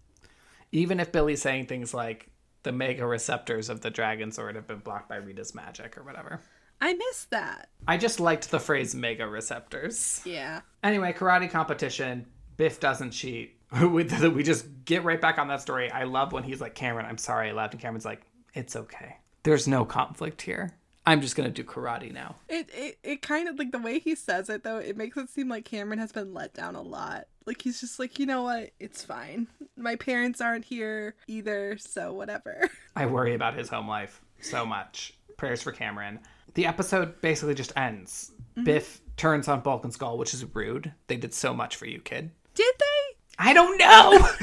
Even if Billy's saying things like, the mega receptors of the Dragon Sword have been blocked by Rita's magic or whatever. I miss that. I just liked the phrase mega receptors. Yeah. Anyway, karate competition. Biff doesn't cheat. [laughs] we, [laughs] we just get right back on that story. I love when he's like, Cameron, I'm sorry I left. And Cameron's like, it's okay. There's no conflict here. I'm just going to do karate now. It, it it kind of like the way he says it though, it makes it seem like Cameron has been let down a lot. Like he's just like, you know what, it's fine. My parents aren't here either, so whatever. [laughs] I worry about his home life so much. Prayers for Cameron. The episode basically just ends. Mm-hmm. Biff turns on Bulk and Skull, which is rude. They did so much for you, kid. Did they? I don't know. [laughs]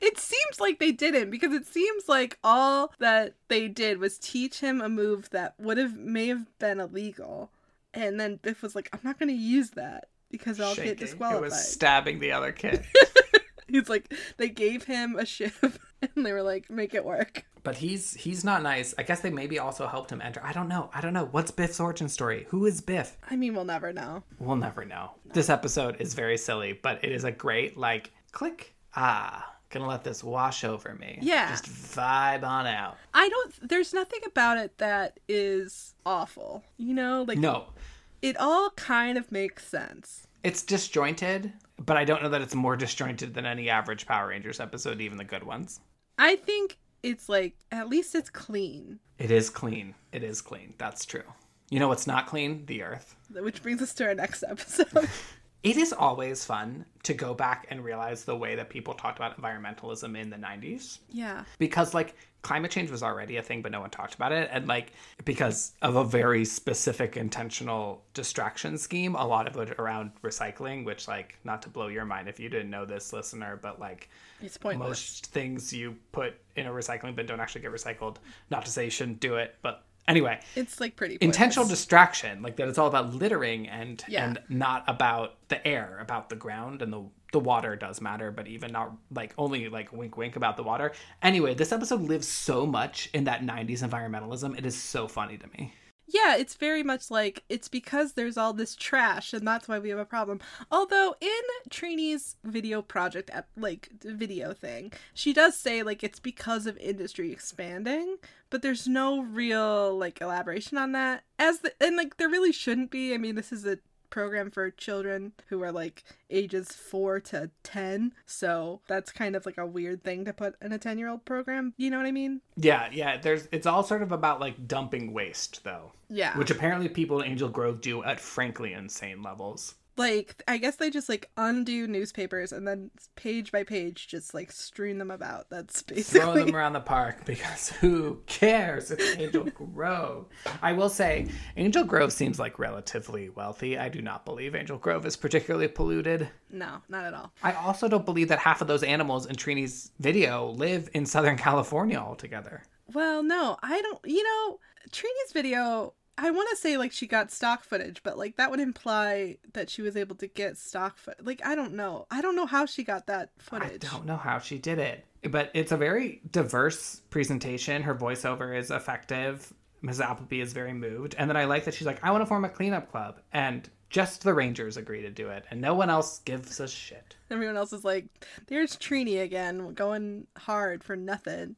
It seems like they didn't because it seems like all that they did was teach him a move that would have may have been illegal. And then Biff was like, I'm not gonna use that because I'll Shaking. get disqualified. It was stabbing the other kid. [laughs] He's like, they gave him a ship [laughs] and they were like, make it work. But he's he's not nice. I guess they maybe also helped him enter. I don't know. I don't know. What's Biff's origin story? Who is Biff? I mean, we'll never know. We'll never know. This episode is very silly, but it is a great like click. Ah, gonna let this wash over me. Yeah. Just vibe on out. I don't, there's nothing about it that is awful. You know, like, No, it all kind of makes sense. it's disjointed, but I don't know that it's more disjointed than any average Power Rangers episode, even the good ones. I think it's like, at least it's clean. It is clean. It is clean. That's true. You know what's not clean? The Earth. Which brings us to our next episode. [laughs] It is always fun to go back and realize the way that people talked about environmentalism in the 90s. yeah. because like climate change was already a thing but no one talked about it and like because of a very specific intentional distraction scheme a lot of it around recycling which like not to blow your mind if you didn't know this listener but like It's pointless. most things you put in a recycling bin don't actually get recycled not to say you shouldn't do it but anyway It's like pretty pointless. intentional distraction like that it's all about littering and Yeah. and not about the air about the ground and the the water does matter but even not like only like wink wink about the water anyway this episode lives so much in that 90s environmentalism it is so funny to me Yeah, it's very much like it's because there's all this trash and that's why we have a problem. Although in Trini's video project like video thing, she does say like it's because of industry expanding, but there's no real like elaboration on that. As the and like there really shouldn't be. I mean, this is a program for children who are like ages 4 to 10 so that's kind of like a weird thing to put in a 10 year old program you know what i mean? Yeah yeah there's it's all sort of about like dumping waste though. Yeah. Which apparently people in angel grove do at frankly insane levels Like, I guess they just like undo newspapers and then page by page just like strewn them about. That's basically Throw them [laughs] around the park because [laughs] who cares? It's Angel Grove. I will say, Angel Grove seems like relatively wealthy. I do not believe Angel Grove is particularly polluted. No, not at all. I also don't believe that half of those animals in Trini's video live in Southern California altogether. Well, no, I don't. You know, Trini's video. I want to say like she got stock footage, but like that would imply that she was able to get stock foot. Like I don't know. I don't know how she got that footage. I don't know how she did it, but it's a very diverse presentation. Her voiceover is effective. Ms. Appleby is very moved. And then I like that she's like, I want to form a cleanup club. And just the Rangers agree to do it. And no one else gives a shit. Everyone else is like, "There's Trini again, going hard for nothing."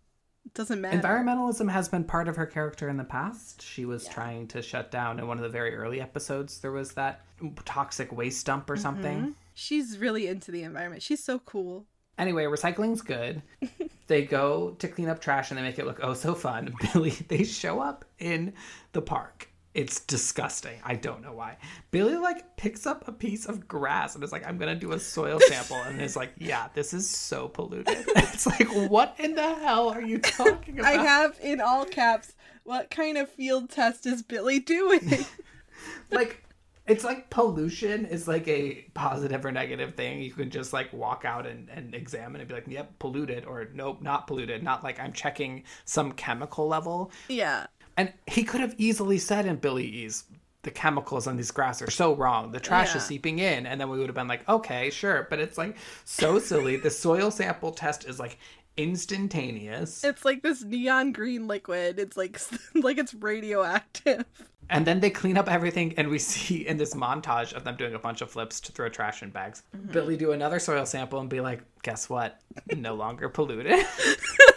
Doesn't matter. Environmentalism has been part of her character in the past. She was trying to shut down in one of the very early episodes. There was that toxic waste dump or something. Mm-hmm. She's really into the environment. She's so cool. Anyway, recycling's good. [laughs] they go to clean up trash and they make it look oh so fun. [laughs] Billy, they show up in the park. It's disgusting. I don't know why. Billy like picks up a piece of grass and is like, I'm gonna do a soil [laughs] sample, and is like, Yeah, this is so polluted. [laughs] it's like, what in the hell are you talking about? I have in all caps. What kind of field test is Billy doing? [laughs] like it's like pollution is like a positive or negative thing you can just like walk out and, and examine and be like yep polluted or nope not polluted not like i'm checking some chemical level yeah. And he could have easily said in billy e's the chemicals on these grass are so wrong the trash Yeah. is seeping in and then we would have been like okay sure but it's like so silly the soil sample test is like instantaneous It's like this neon green liquid. It's like [laughs] like it's radioactive. And then they clean up everything, and we [laughs] see in this montage of them doing a bunch of flips to throw trash in bags. Mm-hmm. Billy do another soil sample and be like, "Guess what? No longer polluted." [laughs]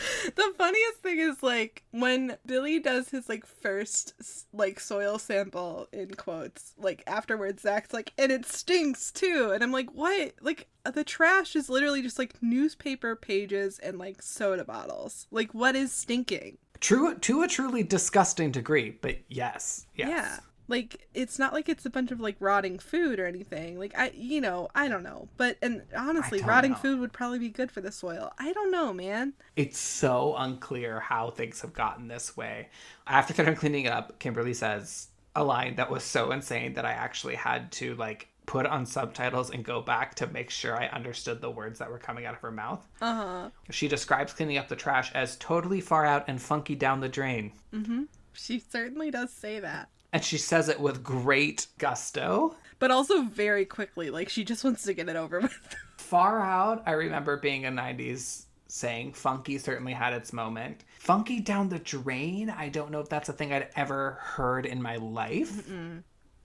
[laughs] The funniest thing is like when Billy does his like first like soil sample in quotes, like afterwards Zack's like, and it stinks too. And I'm like, what? Like uh, the trash is literally just like newspaper pages and like soda bottles. Like what is stinking? True to a truly disgusting degree, but yes, yes. Yeah. Like it's not like it's a bunch of like rotting food or anything. Like I you know, I don't know. But and honestly, rotting know. food would probably be good for the soil. I don't know, man. It's so unclear how things have gotten this way. After they're done cleaning up, Kimberly says a line that was so insane that I actually had to like put on subtitles and go back to make sure I understood the words that were coming out of her mouth. Uh-huh. She describes cleaning up the trash as totally far out and funky down the drain. Mm-hmm. She certainly does say that. And she says it with great gusto. But also very quickly. Like she just wants to get it over with. [laughs] Far out, I remember being a 90s saying funky certainly had its moment. Funky down the drain, I don't know if that's a thing I'd ever heard in my life,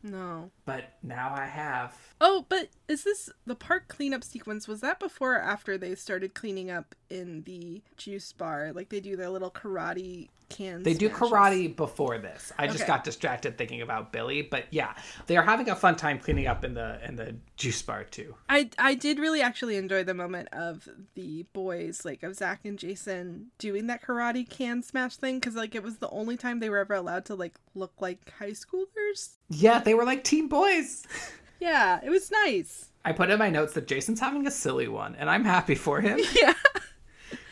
no. but now I have. Oh, but is this the park cleanup sequence? Was that before or after they started cleaning up in the juice bar? Like they do their little karate cans. They do karate before this. I just Okay. got distracted thinking about Billy, but yeah, they are having a fun time cleaning up in the in the juice bar too. I I did really actually enjoy the moment of the boys, like of Zack and Jason, doing that karate can smash thing because like it was the only time they were ever allowed to like look like high schoolers. Yeah, they were like teen boys. [laughs] Yeah, it was nice. I put in my notes that Jason's having a silly one, and I'm happy for him. [laughs] Yeah,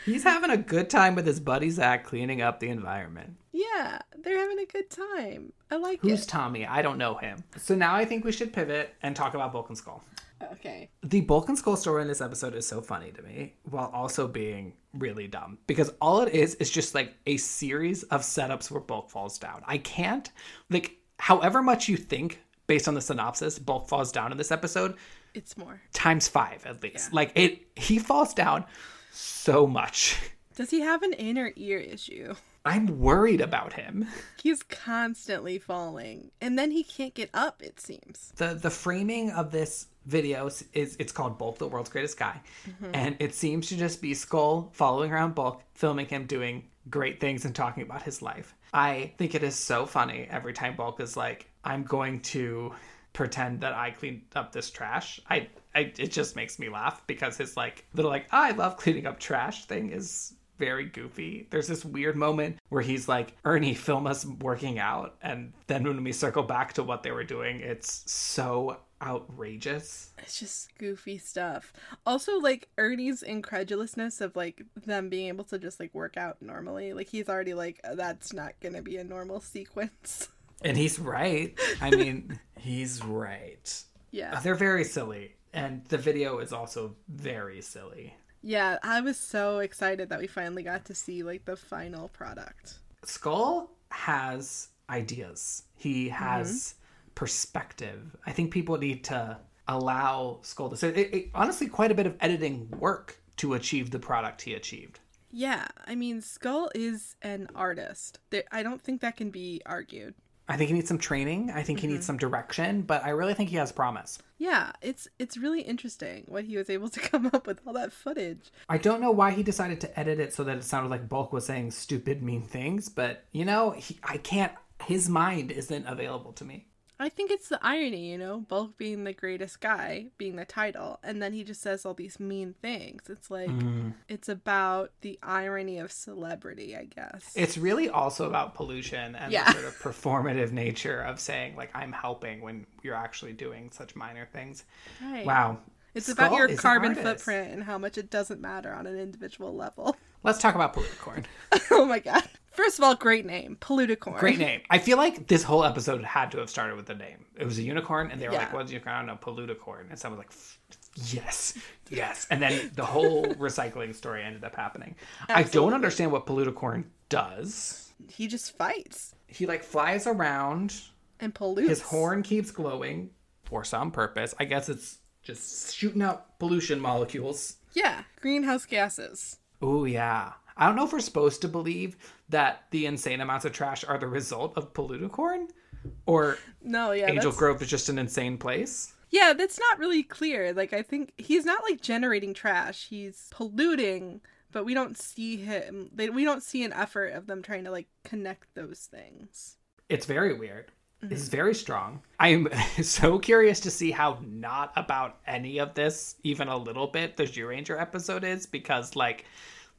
He's having a good time with his buddy Zack cleaning up the environment. yeah, they're having a good time. I like Who's it. Tommy? I don't know him. So now I think we should pivot and talk about Bulk and Skull. Okay. The Bulk and Skull story in this episode is so funny to me, while also being really dumb. Because all it is is just like a series of setups where Bulk falls down. I can't, like, however much you think based on the synopsis, Bulk falls down in this episode, It's more. times five at least. Like, it, he falls down so much. [laughs] Does he have an inner ear issue? I'm worried about him. He's constantly falling, and then he can't get up. It seems. the the framing of this video is, is it's called Bulk, the world's greatest guy, mm-hmm. and it seems to just be Skull following around Bulk, filming him doing great things and talking about his life. I think it is so funny every time Bulk is like, "I'm going to pretend that I cleaned up this trash." I, I it just makes me laugh because his like little like ah, I love cleaning up trash thing is very goofy. There's this weird moment where he's like, Ernie, film us working out. And then when we circle back to what they were doing, it's so outrageous. It's just goofy stuff. Also, like Ernie's incredulousness of like them being able to just like work out normally. Like he's already like, that's not gonna be a normal sequence. And he's right. I [laughs] mean, he's right. Yeah. They're very silly. And the video is also very silly. Yeah, I was so excited that we finally got to see like the final product. Skull has ideas. He has mm-hmm. perspective. I think people need to allow Skull to say it, it, honestly quite a bit of editing work to achieve the product he achieved. Yeah, I mean Skull is an artist. I don't think that can be argued. I think he needs some training. I think mm-hmm. he needs mm-hmm. some direction, but I really think he has promise. Yeah, it's it's really interesting what he was able to [laughs] come up with all that footage. I don't know why he decided to edit it so that it sounded like Bulk was saying stupid mean things, but you know, he, I can't his mind isn't available to me. I think it's the irony, you know, Bulk being the greatest guy, being the title, and then he just says all these mean things. It's like mm. it's about the irony of celebrity, I guess. It's really also about pollution and yeah. the sort of performative nature of saying like I'm helping when you're actually doing such minor things. Right. Wow. It's Skull about your carbon footprint and how much it doesn't matter on an individual level. Let's talk about Polluticorn. [laughs] oh my god. First of all, great name, Polluticorn. Great name. I feel like this whole episode had to have started with the name. It was a unicorn, and they were yeah. like, "What's unicorn?" I don't know, Polluticorn, and someone was like, "Yes, yes." And then the whole [laughs] recycling story ended up happening. Absolutely. I don't understand what Polluticorn does. He just fights. He like flies around and pollutes. His horn keeps glowing for some purpose. I guess it's just shooting out pollution molecules. Yeah, greenhouse gases. Oh yeah. I don't know if we're supposed to believe that the insane amounts of trash are the result of Polluticorn, or no, yeah, Angel that's... Grove is just an insane place. Yeah, that's not really clear. Like, I think he's not like generating trash; he's polluting, but we don't see him. They, we don't see an effort of them trying to like connect those things. It's very weird. Mm-hmm. It's very strong. I am [laughs] so curious to see how not about any of this, even a little bit, the Zyuranger episode is because like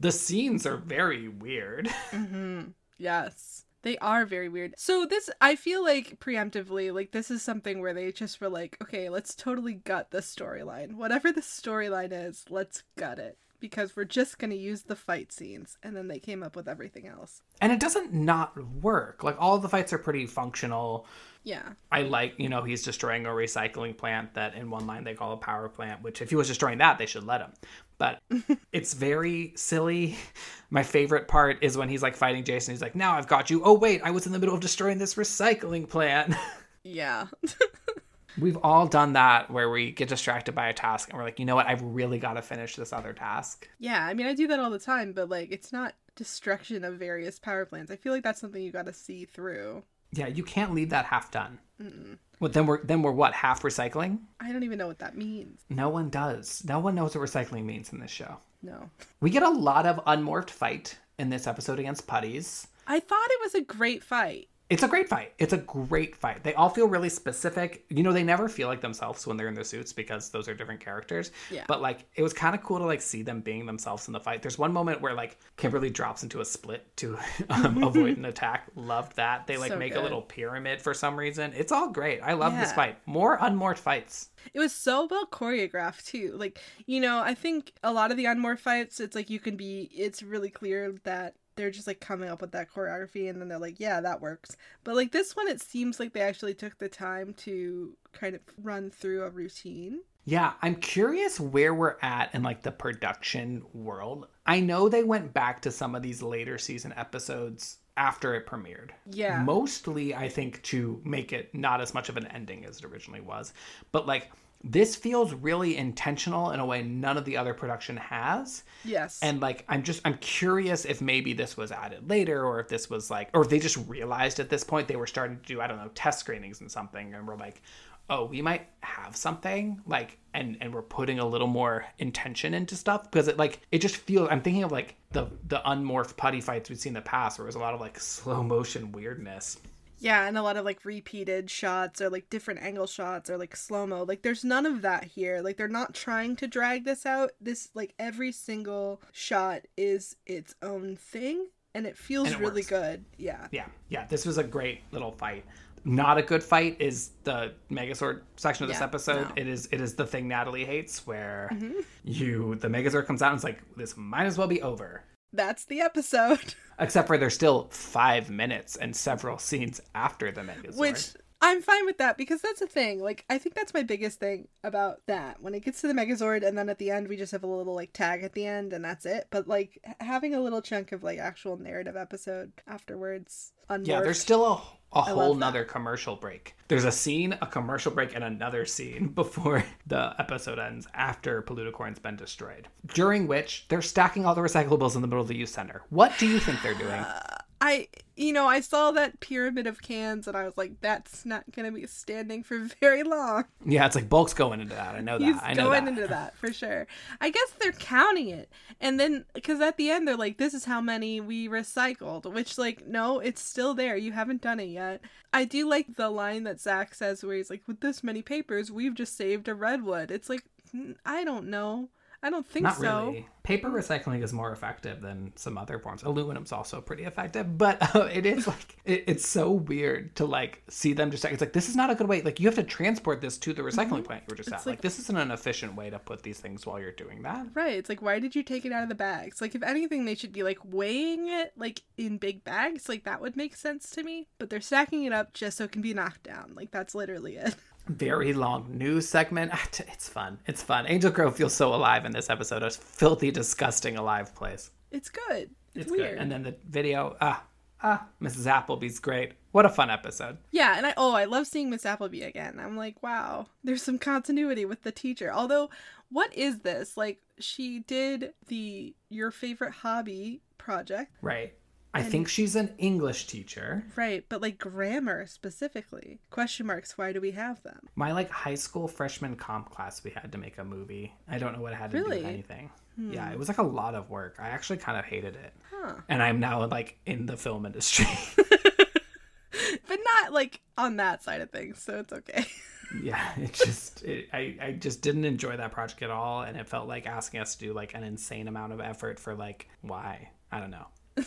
the scenes are very weird. [laughs] Mm-hmm. Yes. They are very weird. So this I feel like preemptively like this is something where they just were like, okay, let's totally gut the storyline. Whatever the storyline is, let's gut it because we're just going to use the fight scenes and then they came up with everything else. And it doesn't not work. Like all the fights are pretty functional. Yeah. I like, you know, he's destroying a recycling plant that in one line they call a power plant, which if he was destroying that, they should let him. But [laughs] it's very silly. My favorite part is when he's like fighting Jason. He's like, now I've got you. Oh, wait, I was in the middle of destroying this recycling plant. [laughs] Yeah. [laughs] We've all done that where we get distracted by a task and we're like, you know what? I've really got to finish this other task. Yeah, I mean, I do that all the time, but like, it's not destruction of various power plants. I feel like that's something you got to see through. Yeah, you can't leave that half done. Mm-mm. Well, then we're then we're what half recycling? I don't even know what that means. No one does. No one knows what recycling means in this show. No. We get a lot of unmorphed fight in this episode against putties. I thought it was a great fight. It's a great fight. It's a great fight. They all feel really specific. You know, they never feel like themselves when they're in their suits because those are different characters. Yeah. But like, it was kind of cool to like see them being themselves in the fight. There's one moment where like Kimberly drops into a split to [laughs] um, [laughs] avoid an attack. Loved that. They like so make good. a little pyramid for some reason. It's all great. I love yeah. this fight. More unmorphed fights. It was so well choreographed too. Like, you know, I think a lot of the unmorphed fights, it's like you can be. It's really clear that they're just like coming up with that choreography and then they're like yeah that works. But like this one it seems like they actually took the time to kind of run through a routine. Yeah i'm curious where we're at in like the production world. I know they went back to some of these later season episodes after it premiered. Yeah. Mostly i think to make it not as much of an ending as it originally was. But like this feels really intentional in a way none of the other production has. Yes. And like I'm just I'm curious if maybe this was added later or if this was like or if they just realized at this point they were starting to do I don't know test screenings and something and we're like oh we might have something like and and we're putting a little more intention into stuff because it like it just feels I'm thinking of like the the unmorphed putty fights we've seen in the past where it was a lot of like slow motion weirdness. Yeah, and a lot of like repeated shots or like different angle shots or like slow mo. Like there's none of that here. Like they're not trying to drag this out. This like every single shot is its own thing and it feels And it really works. good. Yeah. Yeah, yeah. This was a great little fight. Not a good fight is the Megazord section of this Yeah, episode. no. Mm-hmm. It is it is the thing Natalie hates, where you the Megazord comes out and it's like this might as well be over. That's the episode. [laughs] Except for there's still five minutes and several scenes after the Megazord. Which I'm fine with that because that's the thing. Like I think that's my biggest thing about that. When it gets to the Megazord and then at the end we just have a little like tag at the end and that's it. But like having a little chunk of like actual narrative episode afterwards. Yeah, there's still a a whole nother commercial break. There's a scene, a commercial break, and another scene [laughs] before the episode ends after Polluticorn's been destroyed. During which they're stacking all the recyclables in the middle of the youth center. What do you think they're doing? [sighs] [sighs] Uh, I you know, I saw that pyramid of cans and I was like, that's not gonna be standing for [laughs] very long. Yeah, it's like bulk's going into that. I know that. He's I know going that. into that for sure. I guess they're [laughs] counting it, and then because at the end they're like, "This is how many we recycled," which like, no, it's still there. You haven't done it yet. I do like the line that Zack says where he's like, "With this many papers, we've just saved a redwood." It's like, I don't know. I don't think Not so. really. Paper recycling is more effective than some other forms. Aluminum's also pretty effective, but [laughs] uh, it is like it, it's so weird to like see them just. It's like this is not a good way. Like you have to transport this to the recycling plant you were just at. Like, Mm-hmm. like- this isn't an efficient way to put these things while you're doing that. Right. It's like, why did you take it out of the bags? Like, if anything, they should be like weighing it like in big bags. Like, that would make sense to me. But they're stacking it up just so it can be knocked down. Like, that's literally it. [laughs] Very long news segment. Ah, It's fun. It's fun. Angel Grove feels so alive in this episode. A filthy, disgusting, alive place. It's good. It's, It's weird. good. And then the video. Ah, ah. Mrs. Appleby's great. What a fun episode. Yeah, and I oh, I love seeing Miss Appleby again. I'm like, wow, there's some continuity with the teacher. Although, what is this? Like, she did the your favorite hobby project, Right. I think she's an English teacher. right? But like grammar specifically. Question marks. Why do we have them? My like high school freshman comp class, we had to make a movie. I don't know what it had to do with anything. Hmm. Yeah, it was like a lot of work. I actually kind of hated it. Huh. And I'm now like in the film industry. [laughs] [laughs] But not like on that side of things, so it's okay. yeah, it just it, I I just didn't enjoy that project at all, and it felt like asking us to do like an insane amount of effort for like why I don't know. [laughs]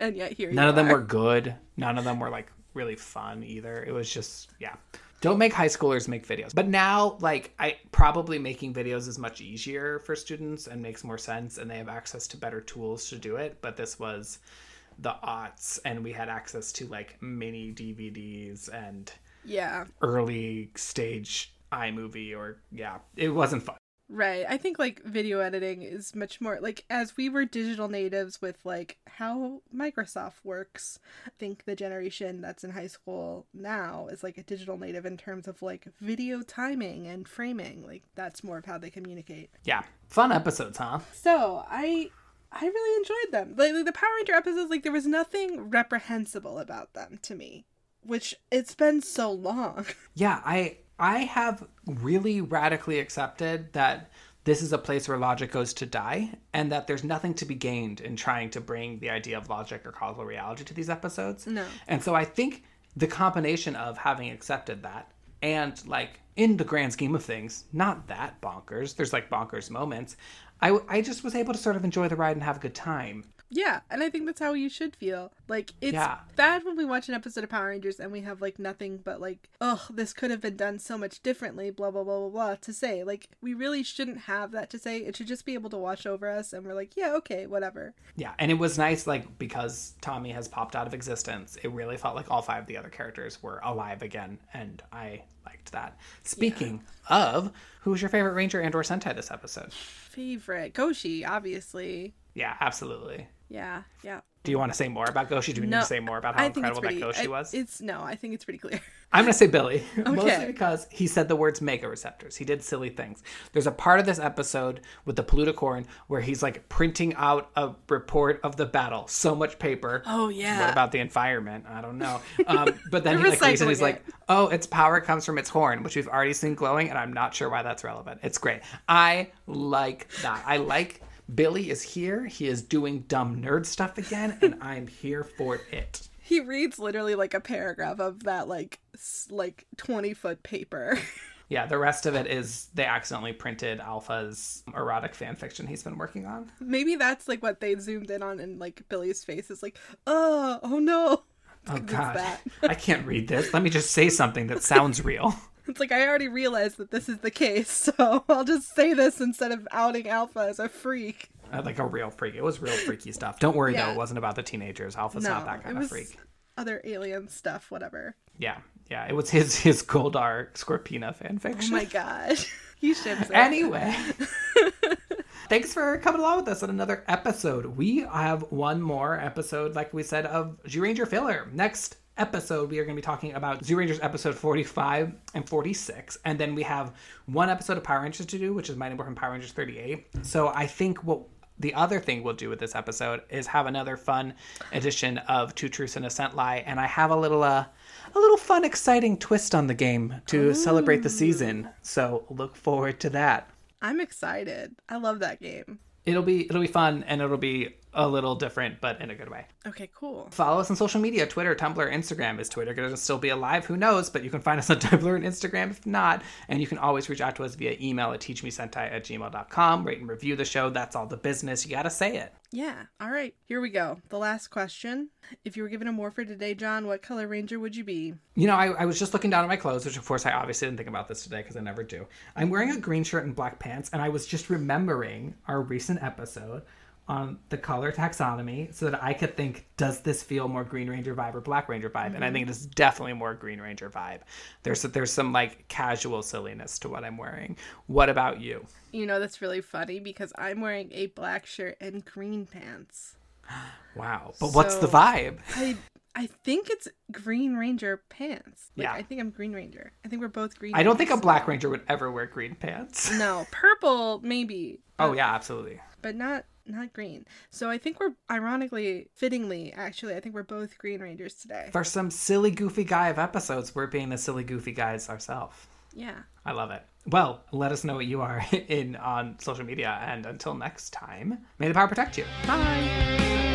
and yet here None of them are. were good. None of them were like really fun either. It was just yeah. Don't make high schoolers make videos. But now like I probably making videos is much easier for students and makes more sense and they have access to better tools to do it, but this was the aughts and we had access to like mini DVDs and Yeah. early stage iMovie or yeah, it wasn't fun. Right. I think like video editing is much more like as we were digital natives with like how Microsoft works. I think the generation that's in high school now is like a digital native in terms of like video timing and framing. Like that's more of how they communicate. Yeah. Fun episodes, huh? So I I really enjoyed them. Like, like the Power Ranger episodes, like there was nothing reprehensible about them to me. Which it's been so long. [laughs] Yeah, I I have really radically accepted that this is a place where logic goes to die and that there's nothing to be gained in trying to bring the idea of logic or causal reality to these episodes. No. And so I think the combination of having accepted that and like in the grand scheme of things, not that bonkers. There's like bonkers moments. I I just was able to sort of enjoy the ride and have a good time. Yeah, and I think that's how you should feel. Like it's Yeah. bad when we watch an episode of Power Rangers and we have like nothing but like, oh, this could have been done so much differently, blah blah blah blah blah to say. Like we really shouldn't have that to say. It should just be able to wash over us and we're like, yeah, okay, whatever. Yeah, and it was nice, like because Tommy has popped out of existence. It really felt like all five of the other characters were alive again, and I liked that. Speaking of, who was your favorite Ranger and/or Sentai this episode? Favorite Goshi, obviously. Yeah, absolutely. Yeah, yeah. Do you want to say more about Goshi? Do we need to say more about how I think it's incredible that pretty. Goshi I- was? It's no, I think it's pretty clear. I'm gonna say Billy, [laughs] mostly because he said the words mega receptors. He did silly things. There's a part of this episode with the Polluticorn where he's like printing out a report of the battle. So much paper. Oh yeah. What about the environment? I don't know. Um, [laughs] but then he like it, he's it. like, "Oh, its power comes from its horn, which we've already seen glowing, and I'm not sure why that's relevant. It's great. I like that. I like Billy is here. He is doing dumb nerd stuff again, [laughs] and I'm here for it. he reads literally like a paragraph of that like like 20 foot paper. [laughs] Yeah, the rest of it is they accidentally printed Alpha's erotic fan fiction he's been working on. Maybe that's like what they zoomed in on in like Billy's face is like, oh, oh no. Oh [laughs] god. I can't read this. Let me just say something that sounds real. [laughs] It's like I already realized that this is the case, [laughs] so I'll just say this instead of outing Alpha as a freak. Uh, like a real freak. It was real freaky [laughs] stuff. Don't worry Yeah. though, it wasn't about the teenagers. Alpha's no, not that kind it of freak. other alien stuff, whatever. Yeah. Yeah. It was his his Goldar Scorpina fan Oh my god. he ships it. Anyway, thanks for coming along with us on another episode. We have one more episode, like we said, of Zyuranger filler. Next episode, we are going to be talking about Zyurangers episode 45 and 46. And then we have one episode of Power Rangers to do, which is Mighty Morphin Power Rangers 38. So I think what the other thing we'll do with this episode is have another fun edition of Two Truths and a Scent Lie. And I have a little, uh, a little fun, exciting twist on the game to celebrate the season. So look forward to that I'm excited. I love that game. it'll be it'll be fun and it'll be a little different but in a good way Okay, cool. follow us on social media twitter tumblr instagram is twitter going to still be alive who knows but you can find us on [laughs] tumblr and instagram if not and you can always reach out to us via email at teachmesentai at gmail.com rate and review the show that's all the business you gotta say it Yeah. All right. Here we go. The last question. If you were given a morpher today, John, what color ranger would you be? you know I, I was just looking down at my clothes which of course i obviously didn't think about this today because i never do i'm wearing a green shirt and black pants and i was just remembering our recent episode on the color taxonomy so that I could think, does this feel more Green Ranger vibe or Black Ranger vibe? And I think it is definitely more Green Ranger vibe. There's there's some like casual silliness to what I'm wearing. What about you? You know, that's really funny because I'm wearing a black shirt and green pants. [gasps] Wow. But what's the vibe? I I think it's Green Ranger pants. Like, Yeah. I think I'm Green Ranger. I think we're both Green I don't think a. Black Ranger would ever wear green pants. No, purple maybe. Oh yeah, absolutely. But not not green. So I think we're ironically, fittingly, actually, I think we're both Green Rangers today. For some silly goofy guy of episodes, we're being the silly goofy guys ourselves. Yeah. I love it. Well, let us know what you are [laughs] in on social media and until next time, may the power protect you. Bye.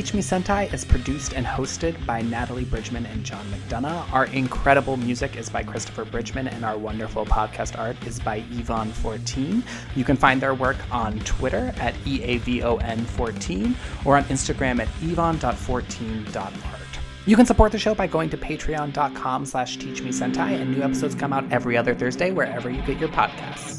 Teach Me Sentai is produced and hosted by Natalie Bridgmon and John McDonough. Our incredible music is by Christopher Bridgmon, and our wonderful podcast art is by Eavon14. You can find their work on Twitter at E EAVON14 or on Instagram at eavon.14.art. You can support the show by going to patreon.com slash teachmesentai, and new episodes come out every other Thursday wherever you get your podcasts.